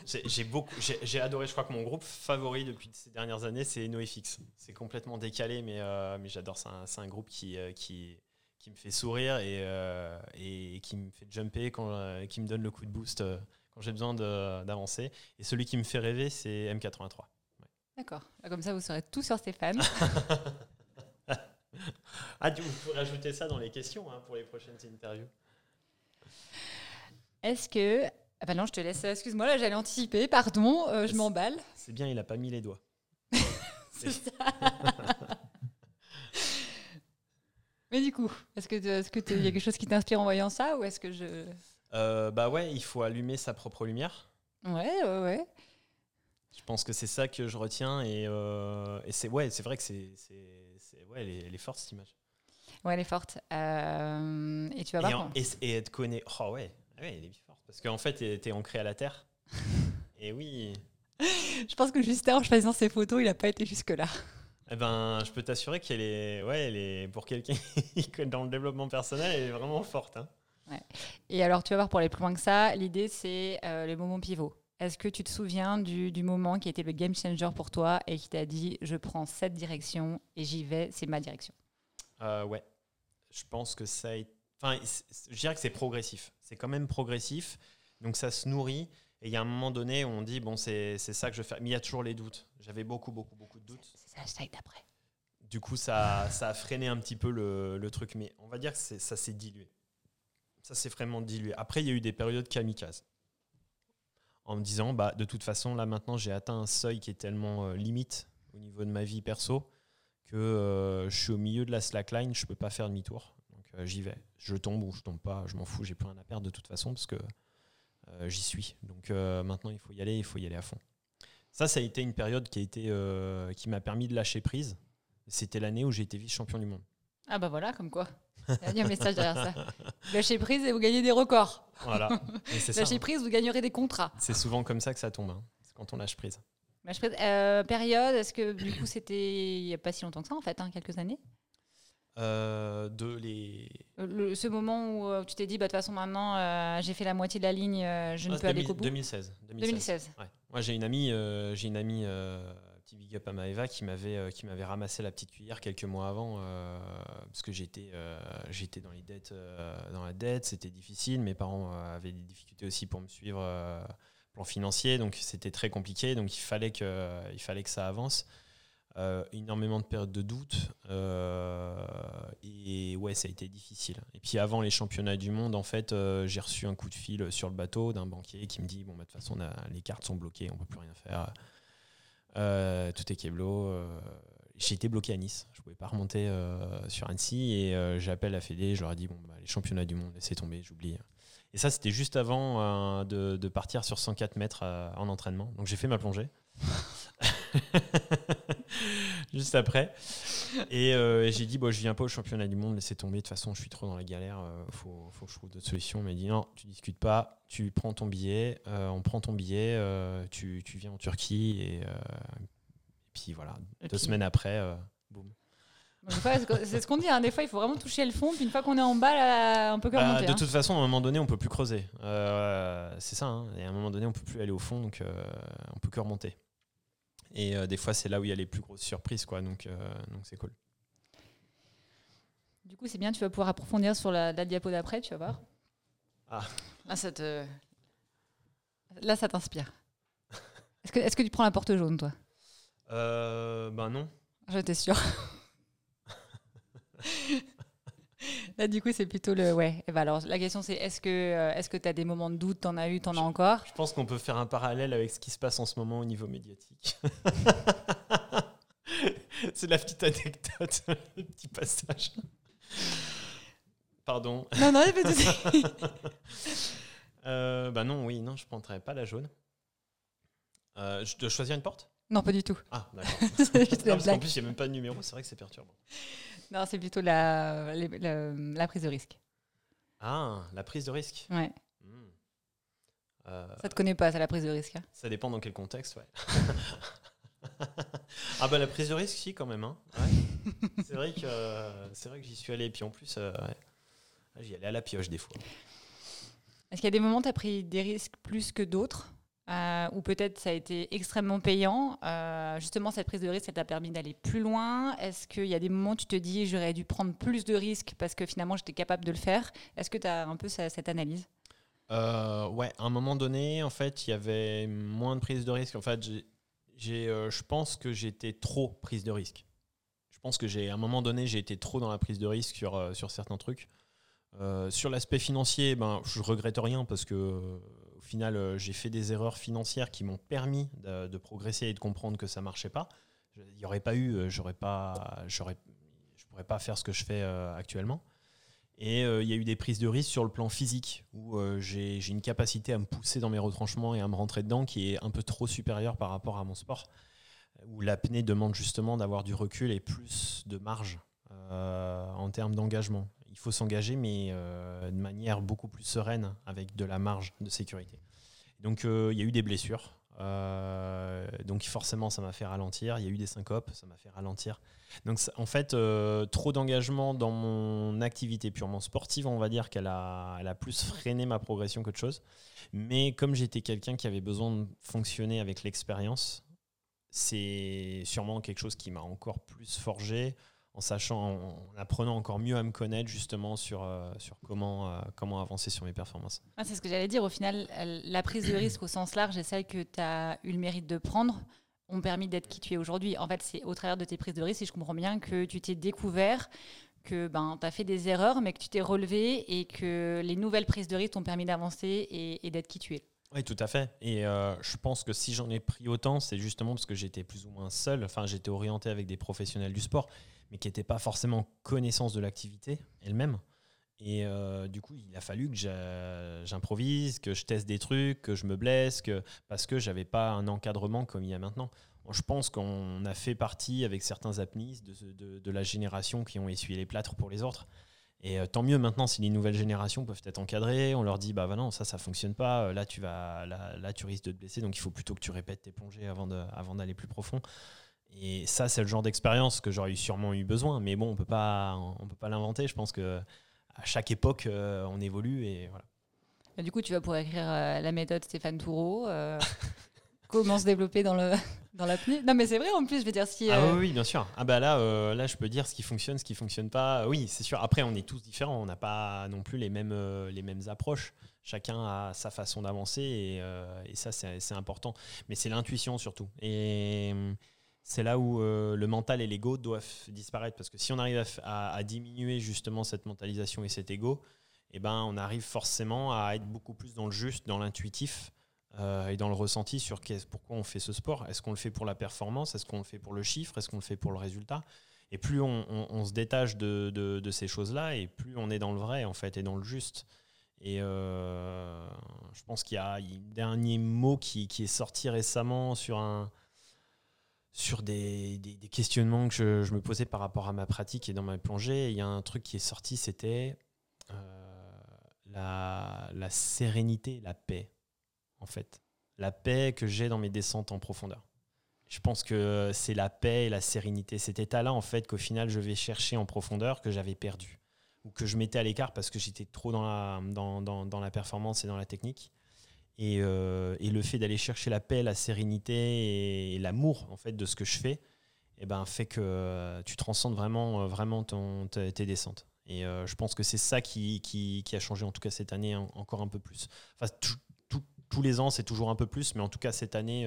[SPEAKER 1] j'ai beaucoup, j'ai adoré. Je crois que mon groupe favori depuis ces dernières années, c'est NoFX. C'est complètement décalé, mais, mais j'adore. C'est un, un, groupe qui, qui, qui me fait sourire et, euh, et qui me fait jumper, quand, qui me donne le coup de boost quand j'ai besoin d'avancer. Et celui qui me fait rêver, c'est M83.
[SPEAKER 2] D'accord. Bah, comme ça, vous serez tout sur Stéphane.
[SPEAKER 1] ah, tu peux rajouter ça dans les questions hein, pour les prochaines interviews.
[SPEAKER 2] Est-ce que. Ah bah non, je te laisse. Excuse-moi, là, j'allais anticiper. Pardon, je m'emballe.
[SPEAKER 1] C'est bien, il n'a pas mis les doigts.
[SPEAKER 2] c'est ça. Mais du coup, est-ce que est-ce que y a quelque chose qui t'inspire en voyant ça ou est-ce que je
[SPEAKER 1] euh, Bah ouais, il faut allumer sa propre lumière.
[SPEAKER 2] Ouais, ouais, ouais.
[SPEAKER 1] Je pense que c'est ça que je retiens et, euh, et c'est ouais, c'est vrai que c'est ouais, elle est, forte cette image.
[SPEAKER 2] Ouais, elle est forte. Euh, et tu vas voir.
[SPEAKER 1] Et, et, être connaît. Oh ouais, ouais, elle est forte parce qu'en fait, elle était ancrée à la terre. et oui.
[SPEAKER 2] Je pense que juste en faisant ces photos, il n'a pas été jusque là.
[SPEAKER 1] Eh ben, je peux t'assurer qu'elle est, ouais, elle est pour quelqu'un dans le développement personnel, elle est vraiment forte. Hein.
[SPEAKER 2] Ouais. Et alors, tu vas voir, pour aller plus loin que ça, l'idée, c'est euh, les moments pivots. Est-ce que tu te souviens du, du, moment qui était le game changer pour toi et qui t'a dit je prends cette direction et j'y vais, c'est ma direction?
[SPEAKER 1] Euh, Ouais, je pense que ça. Enfin, je dirais que c'est progressif. C'est quand même progressif, donc ça se nourrit. Et il y a un moment donné où on dit, bon, c'est ça que je fais. Mais il y a toujours les doutes. J'avais beaucoup, beaucoup, beaucoup de doutes.
[SPEAKER 2] C'est ça, ça d'après.
[SPEAKER 1] du coup, ça, ça a freiné un petit peu le, le truc. Mais on va dire que ça s'est dilué. Ça s'est vraiment dilué. Après, il y a eu des périodes kamikazes. En me disant, bah, de toute façon, là maintenant, j'ai atteint un seuil qui est tellement euh, limite au niveau de ma vie perso que euh, je suis au milieu de la slackline, je peux pas faire demi-tour. Donc euh, j'y vais. Je tombe ou je tombe pas, je m'en fous, j'ai plus rien à perdre de toute façon parce que j'y suis. Donc maintenant, il faut y aller, il faut y aller à fond. Ça, ça a été une période qui a été, qui m'a permis de lâcher prise. C'était l'année où j'ai été vice-champion du monde.
[SPEAKER 2] Ah bah voilà, comme quoi. Il y a un message derrière ça. Lâchez prise et vous gagnez des records.
[SPEAKER 1] Voilà.
[SPEAKER 2] Lâchez hein. prise, vous gagnerez des contrats.
[SPEAKER 1] C'est souvent comme ça que ça tombe, hein. quand on lâche prise.
[SPEAKER 2] Lâche prise. Euh, période, est-ce que du coup c'était il n'y a pas si longtemps que ça en fait, hein, quelques années?
[SPEAKER 1] Euh, de les...
[SPEAKER 2] Euh, ce moment où tu t'es dit, bah, de toute façon maintenant j'ai fait la moitié de la ligne, je ne peux aller qu'au bout?
[SPEAKER 1] 2016.
[SPEAKER 2] 2016.
[SPEAKER 1] Moi j'ai une amie, j'ai une amie big up à Maeva qui m'avait euh, qui m'avait ramassé la petite cuillère quelques mois avant euh, parce que j'étais euh, j'étais dans les dettes dans la dette c'était difficile mes parents avaient des difficultés aussi pour me suivre plan financier donc c'était très compliqué donc il fallait que il fallait que ça avance. Énormément de périodes de doute et ouais ça a été difficile. Et puis avant les championnats du monde en fait j'ai reçu un coup de fil sur le bateau d'un banquier qui me dit bon bah, de toute façon les cartes sont bloquées on peut plus rien faire euh, tout est Keblo. Euh, j'ai été bloqué à Nice. Je pouvais pas remonter euh, sur Annecy et j'appelle la Fédé. Je leur ai dit bon, bah, les championnats du monde, laissez tomber, j'oublie. Et ça, c'était juste avant de, de, partir sur 104 mètres en entraînement. Donc j'ai fait ma plongée. juste après. Et, j'ai dit, bon, je viens pas au championnat du monde, laissez tomber, de toute façon, je suis trop dans la galère, il faut, faut, que je trouve d'autres solutions. Mais il dit, non, tu discutes pas, tu prends ton billet, on prend ton billet, tu, tu, viens en Turquie, et, puis voilà, deux semaines après, boum.
[SPEAKER 2] C'est ce qu'on dit, hein. des fois il faut vraiment toucher le fond, puis une fois qu'on est en bas, là, on peut que bah, remonter.
[SPEAKER 1] de hein. toute façon, à un moment donné, on peut plus creuser. c'est ça, hein. et à un moment donné, on peut plus aller au fond, donc on peut que remonter. Et euh, des fois, c'est là où il y a les plus grosses surprises, quoi. Donc, euh, donc c'est cool.
[SPEAKER 2] Du coup, c'est bien, tu vas pouvoir approfondir sur la, diapo d'après, tu vas voir.
[SPEAKER 1] Ah.
[SPEAKER 2] Là, ça Là, ça t'inspire. Est-ce que, est que tu prends la porte jaune, toi?
[SPEAKER 1] Euh, Ben non.
[SPEAKER 2] J'étais sûre. Là, du coup, c'est plutôt le. Ouais. Et ben alors, la question, c'est est-ce que euh, est-ce que tu as des moments de doute? T'en as eu? T'en as encore?
[SPEAKER 1] Je pense qu'on peut faire un parallèle avec ce qui se passe en ce moment au niveau médiatique. c'est la petite anecdote, le petit passage. Pardon.
[SPEAKER 2] Non, non, pas de
[SPEAKER 1] euh, Bah non, oui, non, je prendrais pas la jaune. Euh, je dois choisir une porte?
[SPEAKER 2] Non, pas du tout.
[SPEAKER 1] Ah, d'accord. qu'en plus, il n'y a même pas de numéro, c'est vrai que c'est perturbant.
[SPEAKER 2] Non, c'est plutôt la, la, prise de risque.
[SPEAKER 1] Ah, la prise de risque
[SPEAKER 2] Ouais. Euh, ça te connaît pas, ça, la prise de risque hein?
[SPEAKER 1] Ça dépend dans quel contexte, ouais. ah bah la prise de risque, si, quand même. Hein. c'est vrai que, c'est vrai que j'y suis allé. Et puis en plus, euh, j'y allais à la pioche des fois.
[SPEAKER 2] Est-ce qu'il y a des moments où tu as pris des risques plus que d'autres? Euh, ou peut-être ça a été extrêmement payant. Euh, justement, cette prise de risque, ça t'a permis d'aller plus loin. Est-ce qu'il y a des moments où tu te dis j'aurais dû prendre plus de risques parce que finalement j'étais capable de le faire? Est-ce que tu as un peu cette analyse?
[SPEAKER 1] Euh, Ouais, à un moment donné, en fait, il y avait moins de prise de risque. En fait, euh, je pense que j'étais trop prise de risque. Je pense que j'ai, à un moment donné, j'ai été trop dans la prise de risque sur, sur certains trucs. sur l'aspect financier, ben, je regrette rien parce que final, euh, j'ai fait des erreurs financières qui m'ont permis de, progresser et de comprendre que ça marchait pas. Il n'y aurait pas eu, euh, j'aurais pas, j'aurais, je pourrais pas faire ce que je fais euh, actuellement. Et il y a eu des prises de risque sur le plan physique, où j'ai une capacité à me pousser dans mes retranchements et à me rentrer dedans qui est un peu trop supérieure par rapport à mon sport, où l'apnée demande justement d'avoir du recul et plus de marge en termes d'engagement il faut s'engager, mais euh, de manière beaucoup plus sereine, avec de la marge de sécurité. Donc euh, il y a eu des blessures. Euh, donc forcément, ça m'a fait ralentir. Il y a eu des syncopes, ça m'a fait ralentir. Donc en fait, trop d'engagement dans mon activité purement sportive, on va dire qu'elle a, a plus freiné ma progression qu'autre chose. Mais comme j'étais quelqu'un qui avait besoin de fonctionner avec l'expérience, c'est sûrement quelque chose qui m'a encore plus forgé, en sachant, en, apprenant encore mieux à me connaître justement sur, euh, sur comment, euh, comment avancer sur mes performances.
[SPEAKER 2] Ah, c'est ce que j'allais dire. Au final, la prise de risque au sens large est celle que tu as eu le mérite de prendre. ont permis d'être qui tu es aujourd'hui. En fait, c'est au travers de tes prises de risque, si je comprends bien, que tu t'es découvert, que ben, tu as fait des erreurs, mais que tu t'es relevé et que les nouvelles prises de risque t'ont permis d'avancer et, d'être qui tu es.
[SPEAKER 1] Oui, tout à fait. Et euh, je pense que si j'en ai pris autant, c'est justement parce que j'étais plus ou moins seul. Enfin, j'étais orienté avec des professionnels du sport, mais qui n'étaient pas forcément connaissance de l'activité elle-même. Et euh, du coup, il a fallu que j'improvise, que je teste des trucs, que je me blesse, que, parce que j'avais pas un encadrement comme il y a maintenant. Je pense qu'on a fait partie avec certains apnistes de, de, la génération qui ont essuyé les plâtres pour les autres. Et euh, tant mieux maintenant si les nouvelles générations peuvent être encadrées, on leur dit bah, bah non ça ça fonctionne pas, euh, là tu vas là, là, tu risques de te blesser donc il faut plutôt que tu répètes tes plongées avant de, avant d'aller plus profond. Et ça c'est le genre d'expérience que j'aurais sûrement eu besoin, mais bon on peut pas on peut pas l'inventer. Je pense que à chaque époque, euh, on évolue et voilà.
[SPEAKER 2] du coup, tu vas pouvoir écrire euh, la méthode Stéphane Toureau. Euh, comment se développer dans le dans l'apnée Non, mais c'est vrai en plus. Je veux dire si.
[SPEAKER 1] Ah oui, bien sûr. Ah bah là, là, je peux dire ce qui fonctionne, ce qui fonctionne pas. Oui, c'est sûr. Après, on est tous différents. On n'a pas non plus les mêmes les mêmes approches. Chacun a sa façon d'avancer et, et, ça, c'est important. Mais c'est l'intuition surtout. Et c'est là où euh, le mental et l'ego doivent disparaître. Parce que si on arrive à, diminuer justement cette mentalisation et cet ego, eh ben, on arrive forcément à être beaucoup plus dans le juste, dans l'intuitif euh, et dans le ressenti sur pourquoi on fait ce sport. Est-ce qu'on le fait pour la performance? Est-ce qu'on le fait pour le chiffre? Est-ce qu'on le fait pour le résultat? Et plus on, se détache de, ces choses-là, et plus on est dans le vrai en fait et dans le juste. Et euh, je pense qu'il y a un dernier mot qui, qui, est sorti récemment sur un, sur des, questionnements que je, me posais par rapport à ma pratique et dans ma plongée. Il y a un truc qui est sorti, c'était euh, la, la, sérénité, la paix, en fait. La paix que j'ai dans mes descentes en profondeur. Je pense que c'est la paix et la sérénité, cet état-là, en fait, qu'au final, je vais chercher en profondeur, que j'avais perdu. Ou que je mettais à l'écart parce que j'étais trop dans la, dans, dans, dans la performance et dans la technique. Euh, et, le fait d'aller chercher la paix, la sérénité et, l'amour en fait de ce que je fais, eh ben, fait que euh, tu transcendes vraiment, euh, vraiment ton, tes descentes. Et je pense que c'est ça qui, qui, a changé, en tout cas cette année, encore un peu plus. Enfin, tous les ans, c'est toujours un peu plus, mais en tout cas cette année,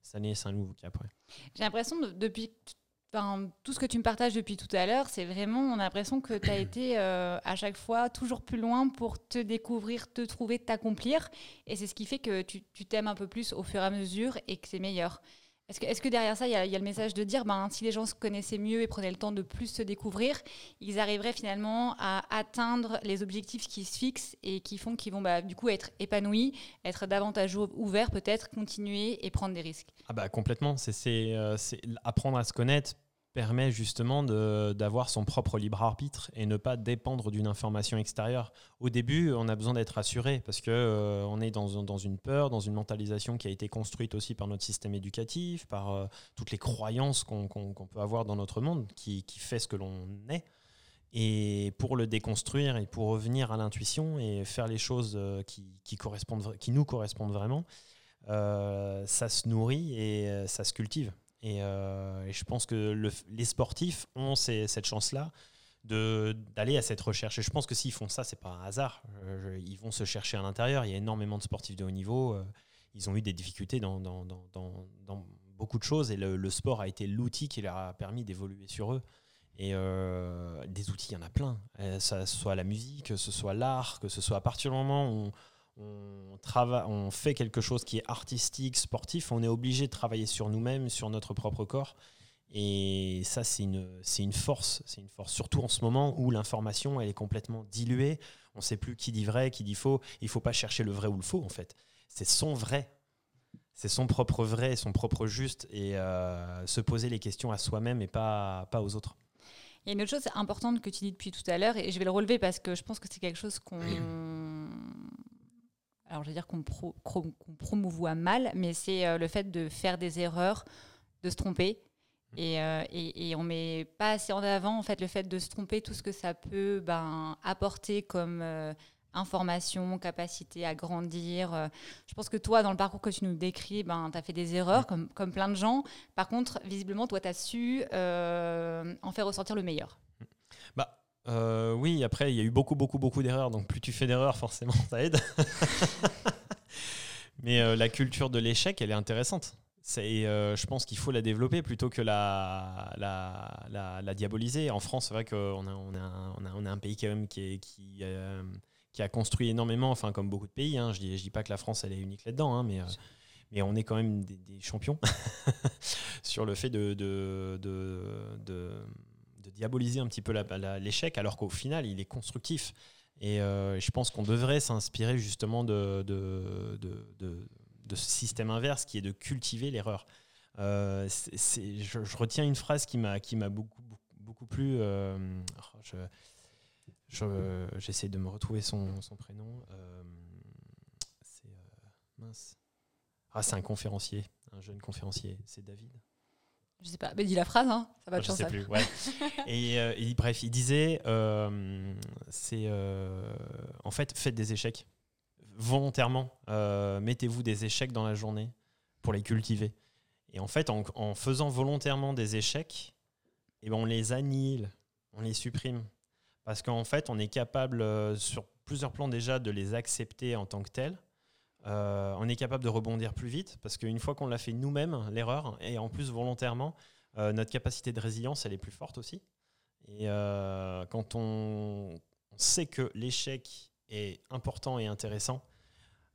[SPEAKER 1] cette année c'est un nouveau cap.
[SPEAKER 2] J'ai l'impression, depuis tout ce que tu me partages depuis tout à l'heure, c'est vraiment, on a l'impression que tu as été euh, à chaque fois toujours plus loin pour te découvrir, te trouver, t'accomplir. Et c'est ce qui fait que tu t'aimes un peu plus au fur et à mesure et que c'est meilleur. Est-ce que, est que, derrière ça, il y, a le message de dire, ben, si les gens se connaissaient mieux et prenaient le temps de plus se découvrir, ils arriveraient finalement à atteindre les objectifs qui se fixent et qui font qu'ils vont bah, du coup être épanouis, être davantage ouverts peut-être, continuer et prendre des risques?
[SPEAKER 1] Ah bah complètement, c'est euh, apprendre à se connaître, permet justement d'avoir son propre libre arbitre et ne pas dépendre d'une information extérieure. Au début, on a besoin d'être rassuré parce que euh, on est dans, une peur, dans une mentalisation qui a été construite aussi par notre système éducatif, par euh, toutes les croyances qu'on peut avoir dans notre monde qui, fait ce que l'on est. Et pour le déconstruire et pour revenir à l'intuition et faire les choses euh, qui, correspondent, qui nous correspondent vraiment, ça se nourrit et ça se cultive. Euh, et, je pense que les sportifs ont cette chance-là d'aller à cette recherche. Et je pense que s'ils font ça, c'est pas un hasard. Euh, ils vont se chercher à l'intérieur. Il y a énormément de sportifs de haut niveau. Euh, ils ont eu des difficultés dans, dans, dans, beaucoup de choses. Et le, sport a été l'outil qui leur a permis d'évoluer sur eux. Et des outils, il y en a plein. que ce soit la musique, que ce soit l'art, que ce soit à partir du moment où on, travaille, on fait quelque chose qui est artistique, sportif, on est obligé de travailler sur nous-mêmes, sur notre propre corps. Et ça, c'est une, c'est une force. C'est une force, surtout en ce moment où l'information, elle est complètement diluée. On ne sait plus qui dit vrai, qui dit faux. Il ne faut pas chercher le vrai ou le faux, en fait. C'est son vrai. C'est son propre vrai, son propre juste. Et euh, se poser les questions à soi-même et pas, pas aux autres.
[SPEAKER 2] Il y a une autre chose importante que tu dis depuis tout à l'heure, et je vais le relever parce que je pense que c'est quelque chose qu'on alors je veux dire qu'on promouvoit mal, mais c'est euh, le fait de faire des erreurs, de se tromper. Mmh. Euh, et, et, on met pas assez en avant en fait le fait de se tromper, tout ce que ça peut ben, apporter comme euh, information, capacité à grandir. je pense que toi, dans le parcours que tu nous décris, ben, tu as fait des erreurs, comme, comme plein de gens. Par contre, visiblement, toi, tu as su en faire ressortir le meilleur.
[SPEAKER 1] Bah, euh, oui, après, il y a eu beaucoup, beaucoup, beaucoup d'erreurs. Donc, plus tu fais d'erreurs, forcément, ça aide. Mais euh, la culture de l'échec, elle est intéressante. je pense qu'il faut la développer plutôt que la, la, diaboliser. En France, c'est vrai qu'on a, on a, on a, un pays quand même qui, qui, qui, a construit énormément, enfin comme beaucoup de pays. Hein. Je ne dis, pas que la France elle est unique là-dedans, hein, mais, mais on est quand même des, champions sur le fait de, de, de, diaboliser un petit peu l'échec, alors qu'au final, il est constructif. Et je pense qu'on devrait s'inspirer justement de, de, de ce système inverse qui est de cultiver l'erreur. Euh, je, retiens une phrase qui m'a beaucoup, beaucoup plu. Euh, j'essaie de me retrouver son, son prénom. Euh, c'est. Ah, c'est un conférencier, un jeune conférencier. C'est David.
[SPEAKER 2] Je sais pas, mais dis la phrase, hein. ça va
[SPEAKER 1] Je sais plus. Ouais. et, bref, il disait, c'est en fait, faites des échecs volontairement, euh, mettez-vous des échecs dans la journée pour les cultiver. Et en fait, en, faisant volontairement des échecs, et eh ben on les annihile, on les supprime. Parce qu'en fait, on est capable, euh, sur plusieurs plans déjà, de les accepter en tant que tels. Euh, on est capable de rebondir plus vite, parce qu'une fois qu'on l'a fait nous-mêmes, l'erreur, et en plus volontairement, notre capacité de résilience, elle est plus forte aussi. Et quand on sait que l'échec est important et intéressant,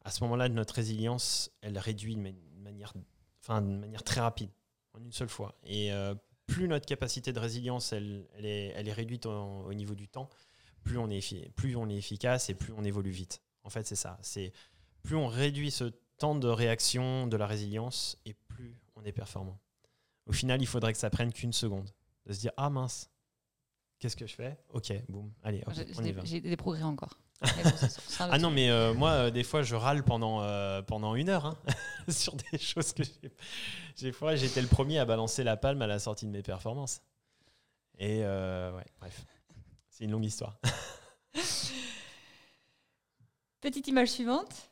[SPEAKER 1] à ce moment-là, notre résilience, elle réduit de manière, enfin, de manière très rapide, en une seule fois. Et euh, plus notre capacité de résilience, elle, elle, est, réduite au, niveau du temps, plus on, est, plus on est efficace et plus on évolue vite. En fait, c'est ça. C'est plus on réduit ce temps de réaction de la résilience et plus on est performant. Au final, il faudrait que ça prenne qu'une seconde. De se dire, ah mince, qu'est-ce que je fais? Ok, boum, allez, on y va.
[SPEAKER 2] J'ai des progrès encore
[SPEAKER 1] ah non, mais euh, moi, euh, des fois, je râle pendant, euh, pendant une heure hein, sur des choses que j'ai. Des fois, j'étais le premier à balancer la palme à la sortie de mes performances. Et ouais, bref, c'est une longue histoire.
[SPEAKER 2] Petite image suivante.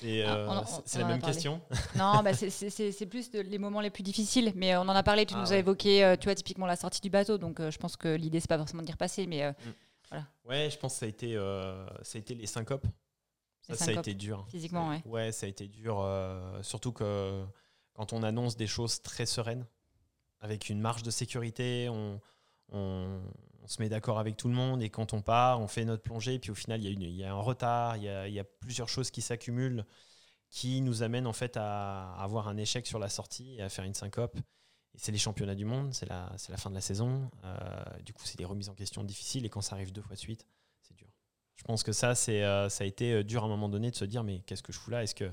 [SPEAKER 1] C'est ah, la même question
[SPEAKER 2] Non, bah c'est plus les moments les plus difficiles. Mais on en a parlé, tu ah nous as évoqué, euh, tu vois, typiquement la sortie du bateau. Donc euh, je pense que l'idée, c'est pas forcément de dire passer, mais euh, mm. voilà.
[SPEAKER 1] Ouais, je pense que ça a été, ça a été les syncopes. Ça, ça a été dur.
[SPEAKER 2] Physiquement, ouais.
[SPEAKER 1] Ouais, ça a été dur. surtout que quand on annonce des choses très sereines, avec une marge de sécurité, on, on, se met d'accord avec tout le monde et quand on part, on fait notre plongée. Puis au final, il y, a un retard, il y a, plusieurs choses qui s'accumulent qui nous amènent en fait à, avoir un échec sur la sortie et à faire une syncope. Et c'est les championnats du monde, c'est la, fin de la saison. Euh, du coup, c'est des remises en question difficiles et quand ça arrive deux fois de suite, c'est dur. Je pense que ça, c'est, euh, ça a été euh, dur à un moment donné de se dire mais qu'est-ce que je fous là? Est-ce que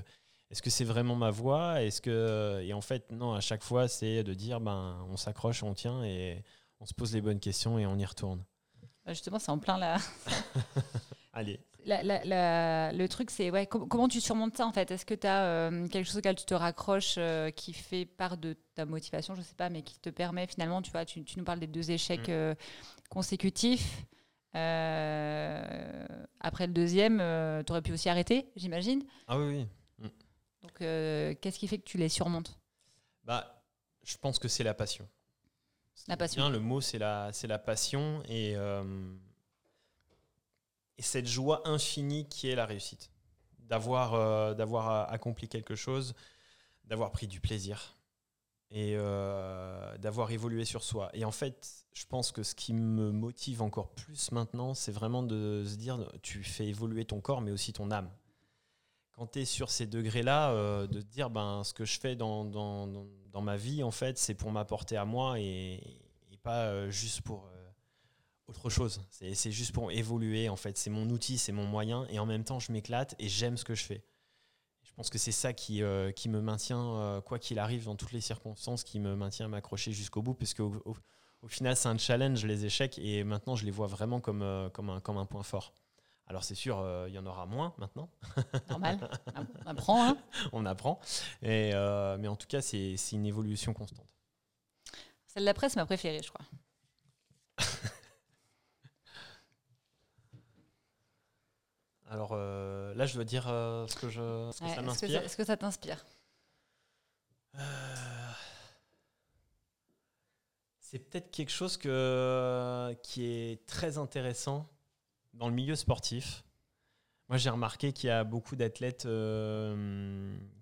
[SPEAKER 1] est-ce que c'est vraiment ma voix Est-ce que et en fait non, à chaque fois c'est de dire ben on s'accroche, on tient et on se pose les bonnes questions et on y retourne.
[SPEAKER 2] Bah, justement, c'est en plein là.
[SPEAKER 1] Allez.
[SPEAKER 2] le truc, c'est ouais, comment tu surmontes ça en fait? Est-ce que tu as euh, quelque chose auquel tu te raccroches euh, qui fait part de ta motivation, je sais pas, mais qui te permet finalement, tu vois, tu, nous parles des deux échecs mm. euh, consécutifs. après le deuxième, tu aurais pu aussi arrêter, j'imagine
[SPEAKER 1] Ah oui, oui.
[SPEAKER 2] Mm. Donc, qu'est-ce qui fait que tu les surmontes?
[SPEAKER 1] Bah, Je pense que c'est la passion.
[SPEAKER 2] La passion.
[SPEAKER 1] le mot, c'est la, c'est la passion et, euh, et cette joie infinie qui est la réussite. D'avoir, euh, d'avoir accompli quelque chose, d'avoir pris du plaisir et euh, d'avoir évolué sur soi. Et en fait, je pense que ce qui me motive encore plus maintenant, c'est vraiment de se dire, tu fais évoluer ton corps, mais aussi ton âme quand tu es sur ces degrés-là, euh, de te dire ben, ce que je fais dans, dans, dans ma vie, en fait, c'est pour m'apporter à moi et, pas euh, juste pour euh, autre chose. C'est juste pour évoluer, en fait. C'est mon outil, c'est mon moyen, et en même temps, je m'éclate et j'aime ce que je fais. Je pense que c'est ça qui, qui me maintient, quoi qu'il arrive, dans toutes les circonstances, qui me maintient à m'accrocher jusqu'au bout, qu'au au, au, final, c'est un challenge, les échecs, et maintenant, je les vois vraiment comme, comme, un, comme un point fort. Alors c'est sûr, euh, il y en aura moins maintenant.
[SPEAKER 2] Normal, on apprend. Hein
[SPEAKER 1] on apprend. Et, euh, mais en tout cas, c'est une évolution constante.
[SPEAKER 2] Celle d'après, c'est ma préférée, je crois.
[SPEAKER 1] Alors euh, là, je dois dire ce que, je, ce que ça m'inspire.
[SPEAKER 2] Est-ce que ça t'inspire?
[SPEAKER 1] C'est peut-être quelque chose que, qui est très intéressant dans le milieu sportif, Moi, j'ai remarqué qu'il y a beaucoup d'athlètes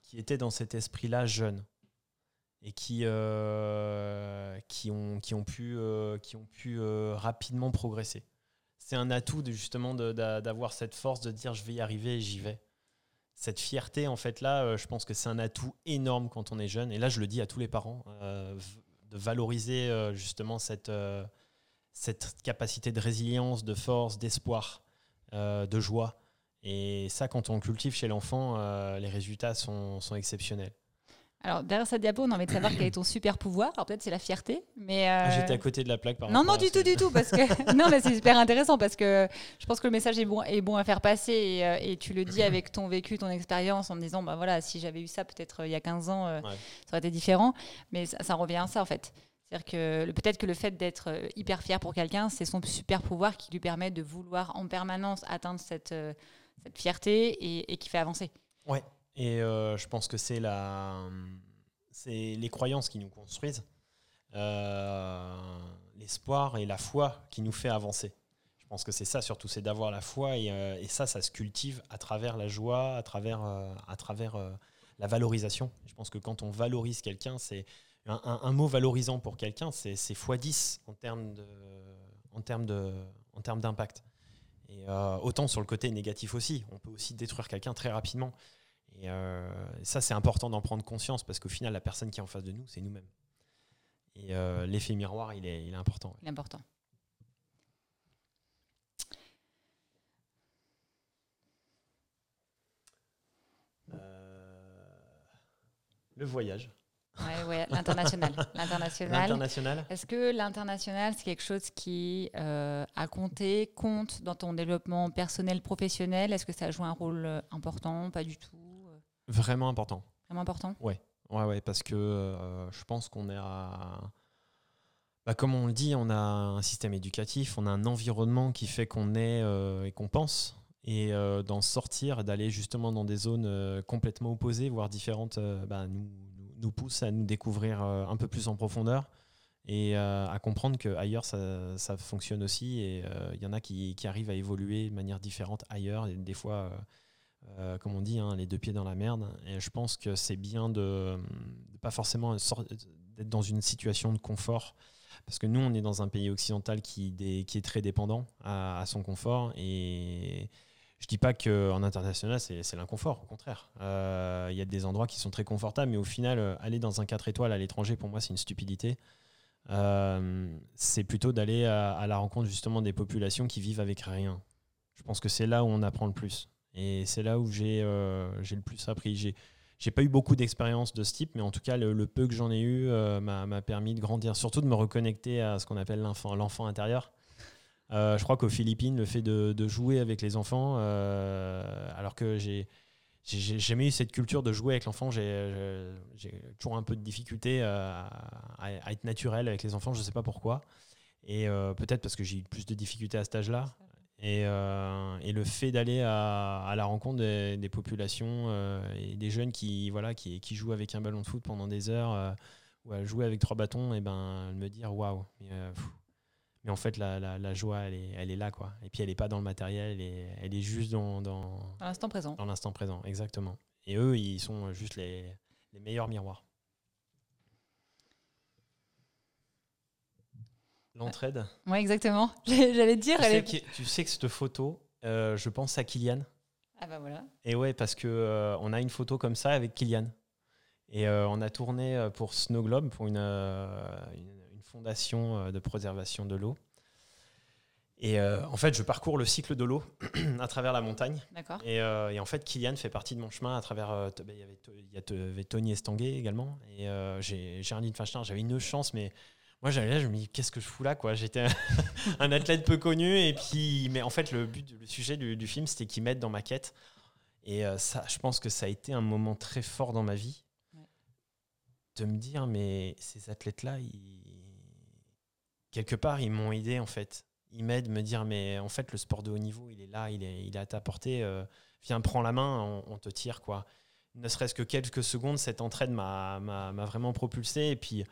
[SPEAKER 1] qui étaient dans cet esprit-là jeunes et qui, euh, qui, ont, qui ont pu, euh, qui ont pu euh, rapidement progresser. C'est un atout de, justement d'avoir cette force de dire je vais y arriver et j'y vais. Cette fierté, en fait, là, je pense que c'est un atout énorme quand on est jeune. Et là, je le dis à tous les parents, de valoriser justement cette, cette capacité de résilience, de force, d'espoir, de joie. Et ça, quand on cultive chez l'enfant, les résultats sont, sont exceptionnels.
[SPEAKER 2] Alors, derrière cette diapo, on a envie de savoir quel est ton super pouvoir. Alors, peut-être c'est la fierté, mais...
[SPEAKER 1] Ah, j'étais à côté de la plaque, par
[SPEAKER 2] Non, non, du tout, du tout, parce que... non, mais c'est super intéressant, parce que je pense que le message est bon, est bon à faire passer, et, euh, tu le dis avec ton vécu, ton expérience, en me disant, bah voilà, si j'avais eu ça peut-être euh, il y a 15 ans, euh, ça aurait été différent, mais ça, revient à ça, en fait. C'est-à-dire que peut-être que le fait d'être hyper fier pour quelqu'un, c'est son super pouvoir qui lui permet de vouloir en permanence atteindre cette, cette fierté et, qui fait avancer.
[SPEAKER 1] Ouais, et euh, je pense que c'est la, c'est les croyances qui nous construisent, euh, l'espoir et la foi qui nous fait avancer. Je pense que c'est ça surtout, c'est d'avoir la foi et, euh, et, ça, ça se cultive à travers la joie, à travers, à travers la valorisation. Je pense que quand on valorise quelqu'un, c'est un, un, mot valorisant pour quelqu'un, c'est x10 en termes de, en termes de, en termes d'impact. Et autant sur le côté négatif aussi, on peut aussi détruire quelqu'un très rapidement. Euh, et ça, c'est important d'en prendre conscience parce qu'au final, la personne qui est en face de nous, c'est nous-mêmes. Et euh, l'effet miroir, il est, il est important.
[SPEAKER 2] Il est important.
[SPEAKER 1] Euh, le voyage.
[SPEAKER 2] Ouais, l'international.
[SPEAKER 1] L'international.
[SPEAKER 2] Est-ce que l'international, c'est quelque chose qui a compté, compte dans ton développement personnel, professionnel? Est-ce que ça joue un rôle important Pas du tout
[SPEAKER 1] Vraiment important.
[SPEAKER 2] Vraiment important?
[SPEAKER 1] Ouais, ouais, ouais parce que euh, je pense qu'on est à. Bah, comme on le dit, on a un système éducatif, on a un environnement qui fait qu'on est euh, et qu'on pense. Et euh, d'en sortir, d'aller justement dans des zones complètement opposées, voire différentes, bah, nous, nous pousse à nous découvrir un peu plus en profondeur et à comprendre qu'ailleurs ça, ça fonctionne aussi. Et il y en a qui, qui, arrivent à évoluer de manière différente ailleurs. Et des fois, euh, comme on dit, hein, les deux pieds dans la merde. Et je pense que c'est bien de, ne pas forcément d'être dans une situation de confort. Parce que nous, on est dans un pays occidental qui, qui est très dépendant à, son confort. Et je dis pas qu'en international, c'est l'inconfort. Au contraire, euh, il y a des endroits qui sont très confortables. Mais au final, euh, aller dans un 4 étoiles à l'étranger, pour moi, c'est une stupidité. c'est plutôt d'aller à, la rencontre justement des populations qui vivent avec rien. Je pense que c'est là où on apprend le plus. Et c'est là où j'ai euh, le plus appris. J'ai pas eu beaucoup d'expérience de ce type, mais en tout cas, le, peu que j'en ai eu euh, m'a permis de grandir, surtout de me reconnecter à ce qu'on appelle l'enfant intérieur. Euh, je crois qu'aux Philippines, le fait de, jouer avec les enfants, euh, alors que j'ai jamais eu cette culture de jouer avec l'enfant, j'ai toujours un peu de difficulté à, à, être naturel avec les enfants, je sais pas pourquoi. Et peut-être parce que j'ai eu plus de difficultés à cet âge-là. Et, euh, le fait d'aller à, la rencontre des, populations euh, et des jeunes qui, voilà, qui, jouent avec un ballon de foot pendant des heures euh, ou à jouer avec trois bâtons, et ben, me dire waouh, mais, en fait la, la, la, joie elle est, elle est là quoi. Et puis elle n'est pas dans le matériel, elle est, elle est juste dans, dans,
[SPEAKER 2] dans l'instant présent.
[SPEAKER 1] Dans l'instant présent, exactement. Et eux, ils sont juste les, les meilleurs miroirs. L'entraide.
[SPEAKER 2] Oui, exactement. J'allais dire.
[SPEAKER 1] Tu, sais que, tu, sais que, cette photo, euh, je pense à Kylian.
[SPEAKER 2] Ah bah voilà.
[SPEAKER 1] Et ouais, parce que euh, on a une photo comme ça avec Kylian. Et euh, on a tourné pour Snow Globe, pour une, une, fondation de préservation de l'eau. Et en fait, je parcours le cycle de l'eau à travers la montagne.
[SPEAKER 2] D'accord.
[SPEAKER 1] Et, et, en fait, Kylian fait partie de mon chemin à travers. Il y avait, y avait Tony Estanguet également. Et j'ai j'avais une chance, mais moi j'allais là, je me dis qu'est-ce que je fous là quoi? J'étais un athlète peu connu et puis mais en fait le but, le sujet du, film c'était qu'ils m'aident dans ma quête et euh, ça, je pense que ça a été un moment très fort dans ma vie de me dire mais ces athlètes là, quelque part ils m'ont aidé en fait. Ils m'aident me dire mais en fait le sport de haut niveau il est là, il est, il est à ta portée. Euh, viens prends la main, on, te tire quoi. Ne serait-ce que quelques secondes, cette entraide m'a vraiment propulsé et puis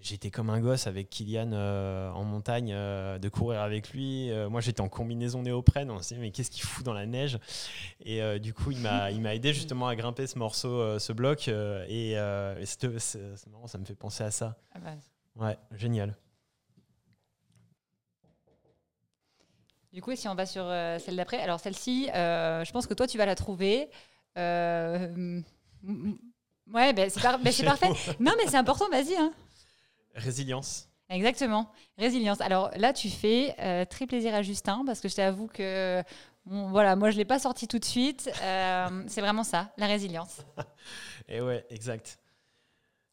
[SPEAKER 1] j'étais comme un gosse avec Kylian en montagne, de courir avec lui. moi, j'étais en combinaison néoprène. On s'est dit, mais qu'est-ce qu'il fout dans la neige? Et du coup, il m'a, aidé justement à grimper ce morceau, ce bloc. et, c'est, marrant, ça me fait penser à ça. Ah bah. Ouais, génial.
[SPEAKER 2] Du coup, si on va sur euh, celle d'après, alors celle-ci, euh, je pense que toi, tu vas la trouver. Euh, ouais, ben, c'est parfait. Non, mais c'est important, vas-y. Hein.
[SPEAKER 1] Résilience.
[SPEAKER 2] Exactement, résilience. Alors là, tu fais très plaisir à Justin parce que je t'avoue que voilà, moi je l'ai pas sorti tout de suite. c'est vraiment ça, la résilience.
[SPEAKER 1] et ouais, exact.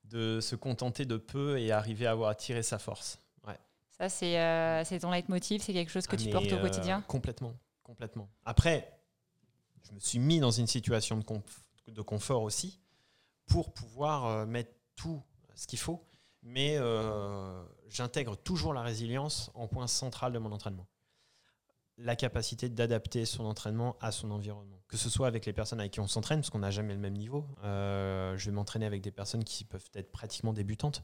[SPEAKER 1] De se contenter de peu et arriver à avoir tiré sa force.
[SPEAKER 2] Ça, c'est euh, ton leitmotiv, c'est quelque chose que ah, tu portes au euh, quotidien
[SPEAKER 1] Complètement, complètement. Après, je me suis mis dans une situation de, de confort aussi pour pouvoir euh, mettre tout ce qu'il faut, mais euh, j'intègre toujours la résilience en point central de mon entraînement. La capacité d'adapter son entraînement à son environnement. Que ce soit avec les personnes avec qui on s'entraîne, parce qu'on n'a jamais le même niveau. je vais m'entraîner avec des personnes qui peuvent être pratiquement débutantes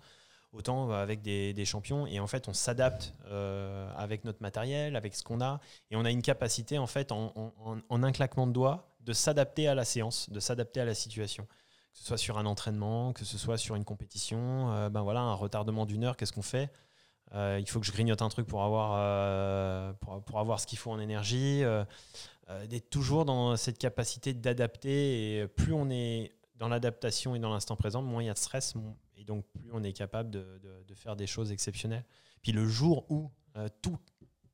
[SPEAKER 1] autant avec des, champions. Et en fait, on s'adapte euh, avec notre matériel, avec ce qu'on a. Et on a une capacité, en fait, en, un claquement de doigts, de s'adapter à la séance, de s'adapter à la situation. Que ce soit sur un entraînement, que ce soit sur une compétition. Euh, ben voilà, un retardement d'une heure, qu'est-ce qu'on fait? Euh, Il faut que je grignote un truc pour avoir, pour, avoir ce qu'il faut en énergie. D'être toujours dans cette capacité d'adapter. Et plus on est dans l'adaptation et dans l'instant présent, moins il y a de stress, et donc plus on est capable de, faire des choses exceptionnelles. Puis le jour où euh, tout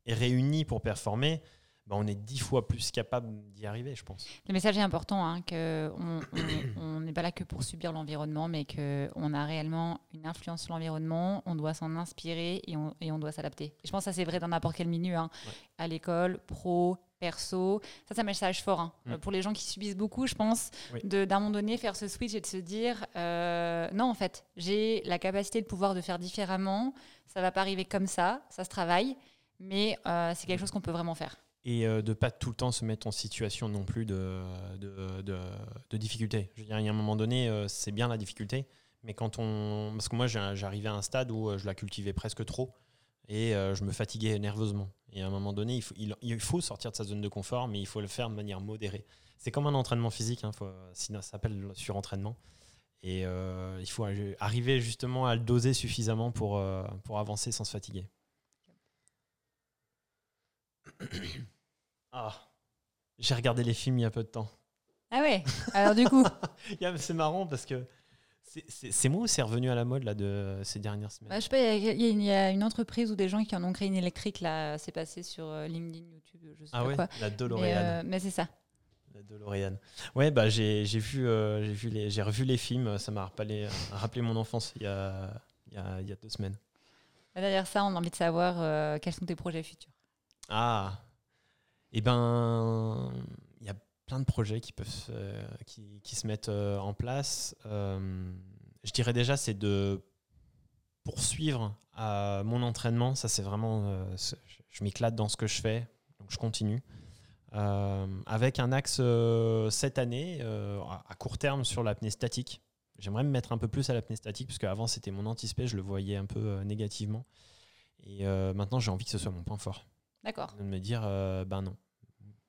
[SPEAKER 1] est réuni pour performer, bah, on est dix fois plus capable d'y arriver, je pense.
[SPEAKER 2] Le message est important, hein, qu'on n'est pas là que pour subir l'environnement, mais qu'on a réellement une influence sur l'environnement, on doit s'en inspirer et on, et on doit s'adapter. Je pense que ça c'est vrai dans n'importe quel milieu, hein. à l'école, pro, perso. Ça, c'est un message fort. Hein. Pour les gens qui subissent beaucoup, je pense, d'un moment donné faire ce switch et de se dire euh, non, en fait, j'ai la capacité de pouvoir de faire différemment. Ça va pas arriver comme ça, ça se travaille, mais euh, c'est quelque chose qu'on peut vraiment faire.
[SPEAKER 1] Et euh, de pas tout le temps se mettre en situation non plus de, de, de, difficulté. Je veux dire, il y a un moment donné, c'est bien la difficulté, mais quand on. Parce que moi, j'arrivais à un stade où je la cultivais presque trop et je me fatiguais nerveusement. Et à un moment donné, il faut, il, faut, sortir de sa zone de confort, mais il faut le faire de manière modérée. C'est comme un entraînement physique, hein, ça s'appelle surentraînement. Et euh, il faut arriver justement à le doser suffisamment pour, euh, pour avancer sans se fatiguer. Ah, j'ai regardé les films il y a peu de temps.
[SPEAKER 2] Ah ouais? Alors du coup
[SPEAKER 1] C'est marrant parce que c'est moi ou c'est revenu à la mode là, de ces dernières semaines?
[SPEAKER 2] Bah, Je sais pas, il y, a une entreprise ou des gens qui en ont créé une électrique, là, c'est passé sur euh, LinkedIn, YouTube, je sais ah pas quoi.
[SPEAKER 1] La DeLorean.
[SPEAKER 2] Mais, euh, c'est ça.
[SPEAKER 1] La DeLorean. Ouais, bah, j'ai vu, euh, j'ai vu les, revu les films, ça m'a rappelé, rappelé, mon enfance il y a, il y a, il y a deux semaines.
[SPEAKER 2] Bah, derrière ça, on a envie de savoir quels sont tes projets futurs.
[SPEAKER 1] Ah, eh ben, plein de projets qui peuvent qui, qui, se mettent euh, en place. Euh, je dirais déjà, c'est de poursuivre à mon entraînement. Ça, c'est vraiment, euh, je m'éclate dans ce que je fais, donc je continue. avec un axe cette année à court terme sur l'apnée statique. J'aimerais me mettre un peu plus à l'apnée statique parce qu'avant c'était mon anticipé, je le voyais un peu négativement. Et maintenant j'ai envie que ce soit mon point fort.
[SPEAKER 2] D'accord.
[SPEAKER 1] De me dire, ben non,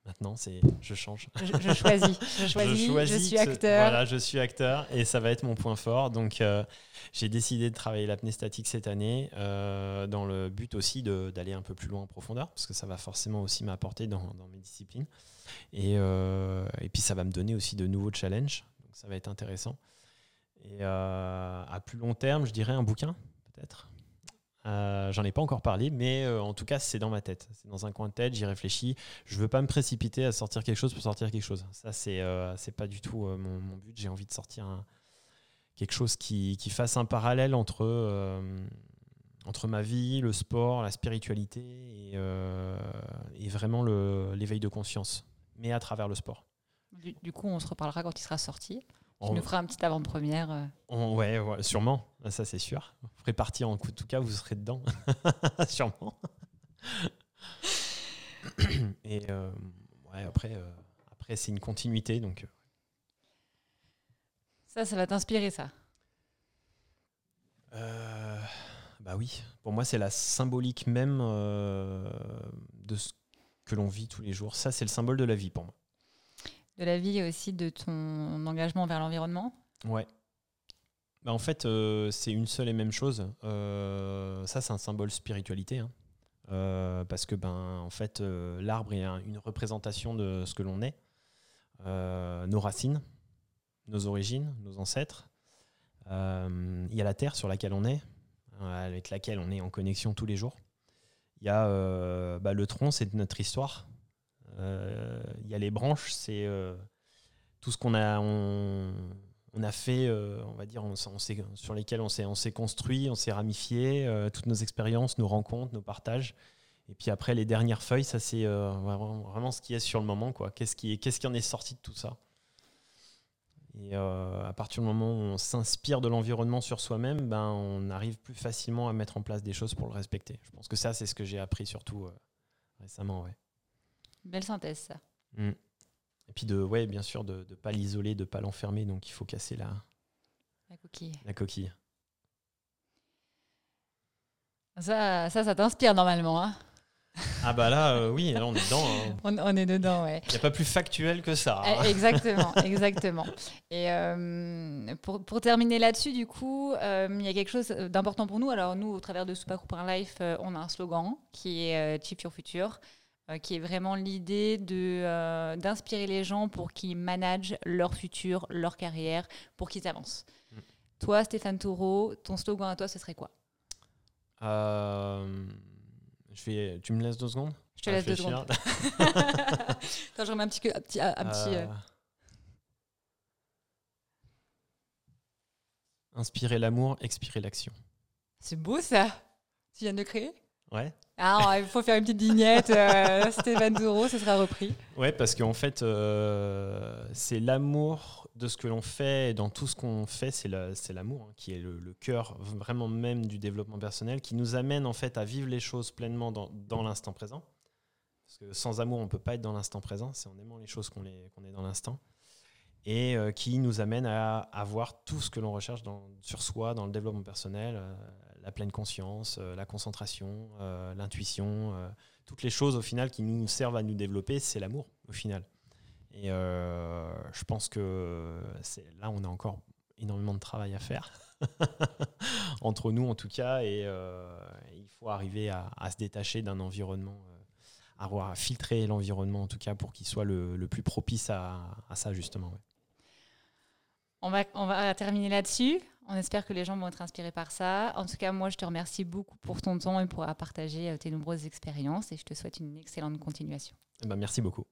[SPEAKER 1] Maintenant, c'est je change.
[SPEAKER 2] Je, choisis. Je choisis. Je, suis acteur.
[SPEAKER 1] Voilà, je suis acteur et ça va être mon point fort. Donc, euh, j'ai décidé de travailler l'apnée statique cette année euh, dans le but aussi d'aller un peu plus loin en profondeur parce que ça va forcément aussi m'apporter dans, dans, mes disciplines. Et, euh, et, puis, ça va me donner aussi de nouveaux challenges. Donc, ça va être intéressant. Et à plus long terme, je dirais un bouquin, peut-être. Euh, j'en ai pas encore parlé, mais euh, en tout cas, c'est dans ma tête. C'est dans un coin de tête, j'y réfléchis. Je veux pas me précipiter à sortir quelque chose pour sortir quelque chose. Ça, c'est euh, pas du tout mon, but. J'ai envie de sortir quelque chose qui, fasse un parallèle entre, entre ma vie, le sport, la spiritualité et vraiment l'éveil de conscience, mais à travers le sport.
[SPEAKER 2] du coup, on se reparlera quand il sera sorti. Tu nous feras un petit avant-première.
[SPEAKER 1] Euh. Ouais, sûrement, ça c'est sûr. Vous ferez partie en tout cas, vous serez dedans, sûrement. Et euh, ouais, après, euh, après c'est une continuité, donc.
[SPEAKER 2] Ça, ça va t'inspirer, ça
[SPEAKER 1] Bah oui, pour moi c'est la symbolique même de ce que l'on vit tous les jours. Ça c'est le symbole de la vie pour moi.
[SPEAKER 2] De la vie et aussi de ton engagement vers l'environnement
[SPEAKER 1] Ouais. Bah en fait euh, c'est une seule et même chose. Euh, ça c'est un symbole spiritualité. Hein. parce que ben en fait l'arbre est une représentation de ce que l'on est, nos racines, nos origines, nos ancêtres. Il y a la terre sur laquelle on est, euh, avec laquelle on est en connexion tous les jours. Il y a euh, bah, le tronc, c'est notre histoire. Euh, il y a les branches, c'est tout ce qu'on a, on, a fait, on va dire, on, sur lesquels on s'est, on construit, on s'est ramifié, toutes nos expériences, nos rencontres, nos partages. Et puis après, les dernières feuilles, ça c'est vraiment, ce qui est sur le moment. Qu'est-ce, qui, qu'est-ce qui en est sorti de tout ça? Et euh, à partir du moment où on s'inspire de l'environnement sur soi-même, ben, on arrive plus facilement à mettre en place des choses pour le respecter. Je pense que ça, c'est ce que j'ai appris surtout euh, récemment. Ouais.
[SPEAKER 2] Belle synthèse, ça.
[SPEAKER 1] Mmh. Et puis, de, ouais, bien sûr, de ne pas l'isoler, de ne pas l'enfermer. Donc, il faut casser la,
[SPEAKER 2] la coquille.
[SPEAKER 1] La coquille.
[SPEAKER 2] Ça, ça, ça t'inspire normalement. Hein
[SPEAKER 1] ah bah là, euh, oui, là on est dedans. Hein.
[SPEAKER 2] On, est dedans, ouais.
[SPEAKER 1] Il n'y a pas plus factuel que ça.
[SPEAKER 2] Hein. Eh, exactement, exactement. Et euh, pour, pour, terminer là-dessus, du coup, euh, il y a quelque chose d'important pour nous. Alors nous, au travers de Super Group Life, on a un slogan qui est Chief Your Future, qui est vraiment l'idée de d'inspirer les gens pour qu'ils managent leur futur, leur carrière, pour qu'ils avancent. Mm. Toi, Stéphane Taureau, ton slogan à toi, ce serait quoi?
[SPEAKER 1] Je vais, tu me laisses deux secondes?
[SPEAKER 2] Je te laisse deux secondes. Attends, je remets un petit. Un petit, un petit euh. Euh.
[SPEAKER 1] Inspirer l'amour, expirer l'action.
[SPEAKER 2] C'est beau ça Tu viens de créer?
[SPEAKER 1] Ouais.
[SPEAKER 2] Ah, il faut faire une petite vignette. Euh, Stéphane Duro, ce sera repris.
[SPEAKER 1] Ouais, parce qu'en fait, euh, c'est l'amour de ce que l'on fait et dans tout ce qu'on fait, c'est l'amour hein, qui est le, cœur vraiment même du développement personnel, qui nous amène en fait à vivre les choses pleinement dans, l'instant présent. Parce que sans amour, on ne peut pas être dans l'instant présent. C'est en aimant les choses qu'on est dans l'instant. Et euh, qui nous amène à avoir tout ce que l'on recherche sur soi, dans le développement personnel, la pleine conscience, euh, la concentration, euh, l'intuition, euh, toutes les choses au final qui nous servent à nous développer, c'est l'amour au final. Et je pense que là, on a encore énormément de travail à faire, entre nous en tout cas, et il faut arriver à, se détacher d'un environnement, à, à, filtrer l'environnement en tout cas pour qu'il soit le, plus propice à, ça justement.
[SPEAKER 2] On, va, terminer là-dessus. On espère que les gens vont être inspirés par ça. En tout cas, moi, je te remercie beaucoup pour ton temps et pour partager euh, tes nombreuses expériences et je te souhaite une excellente continuation.
[SPEAKER 1] Eh ben, merci beaucoup.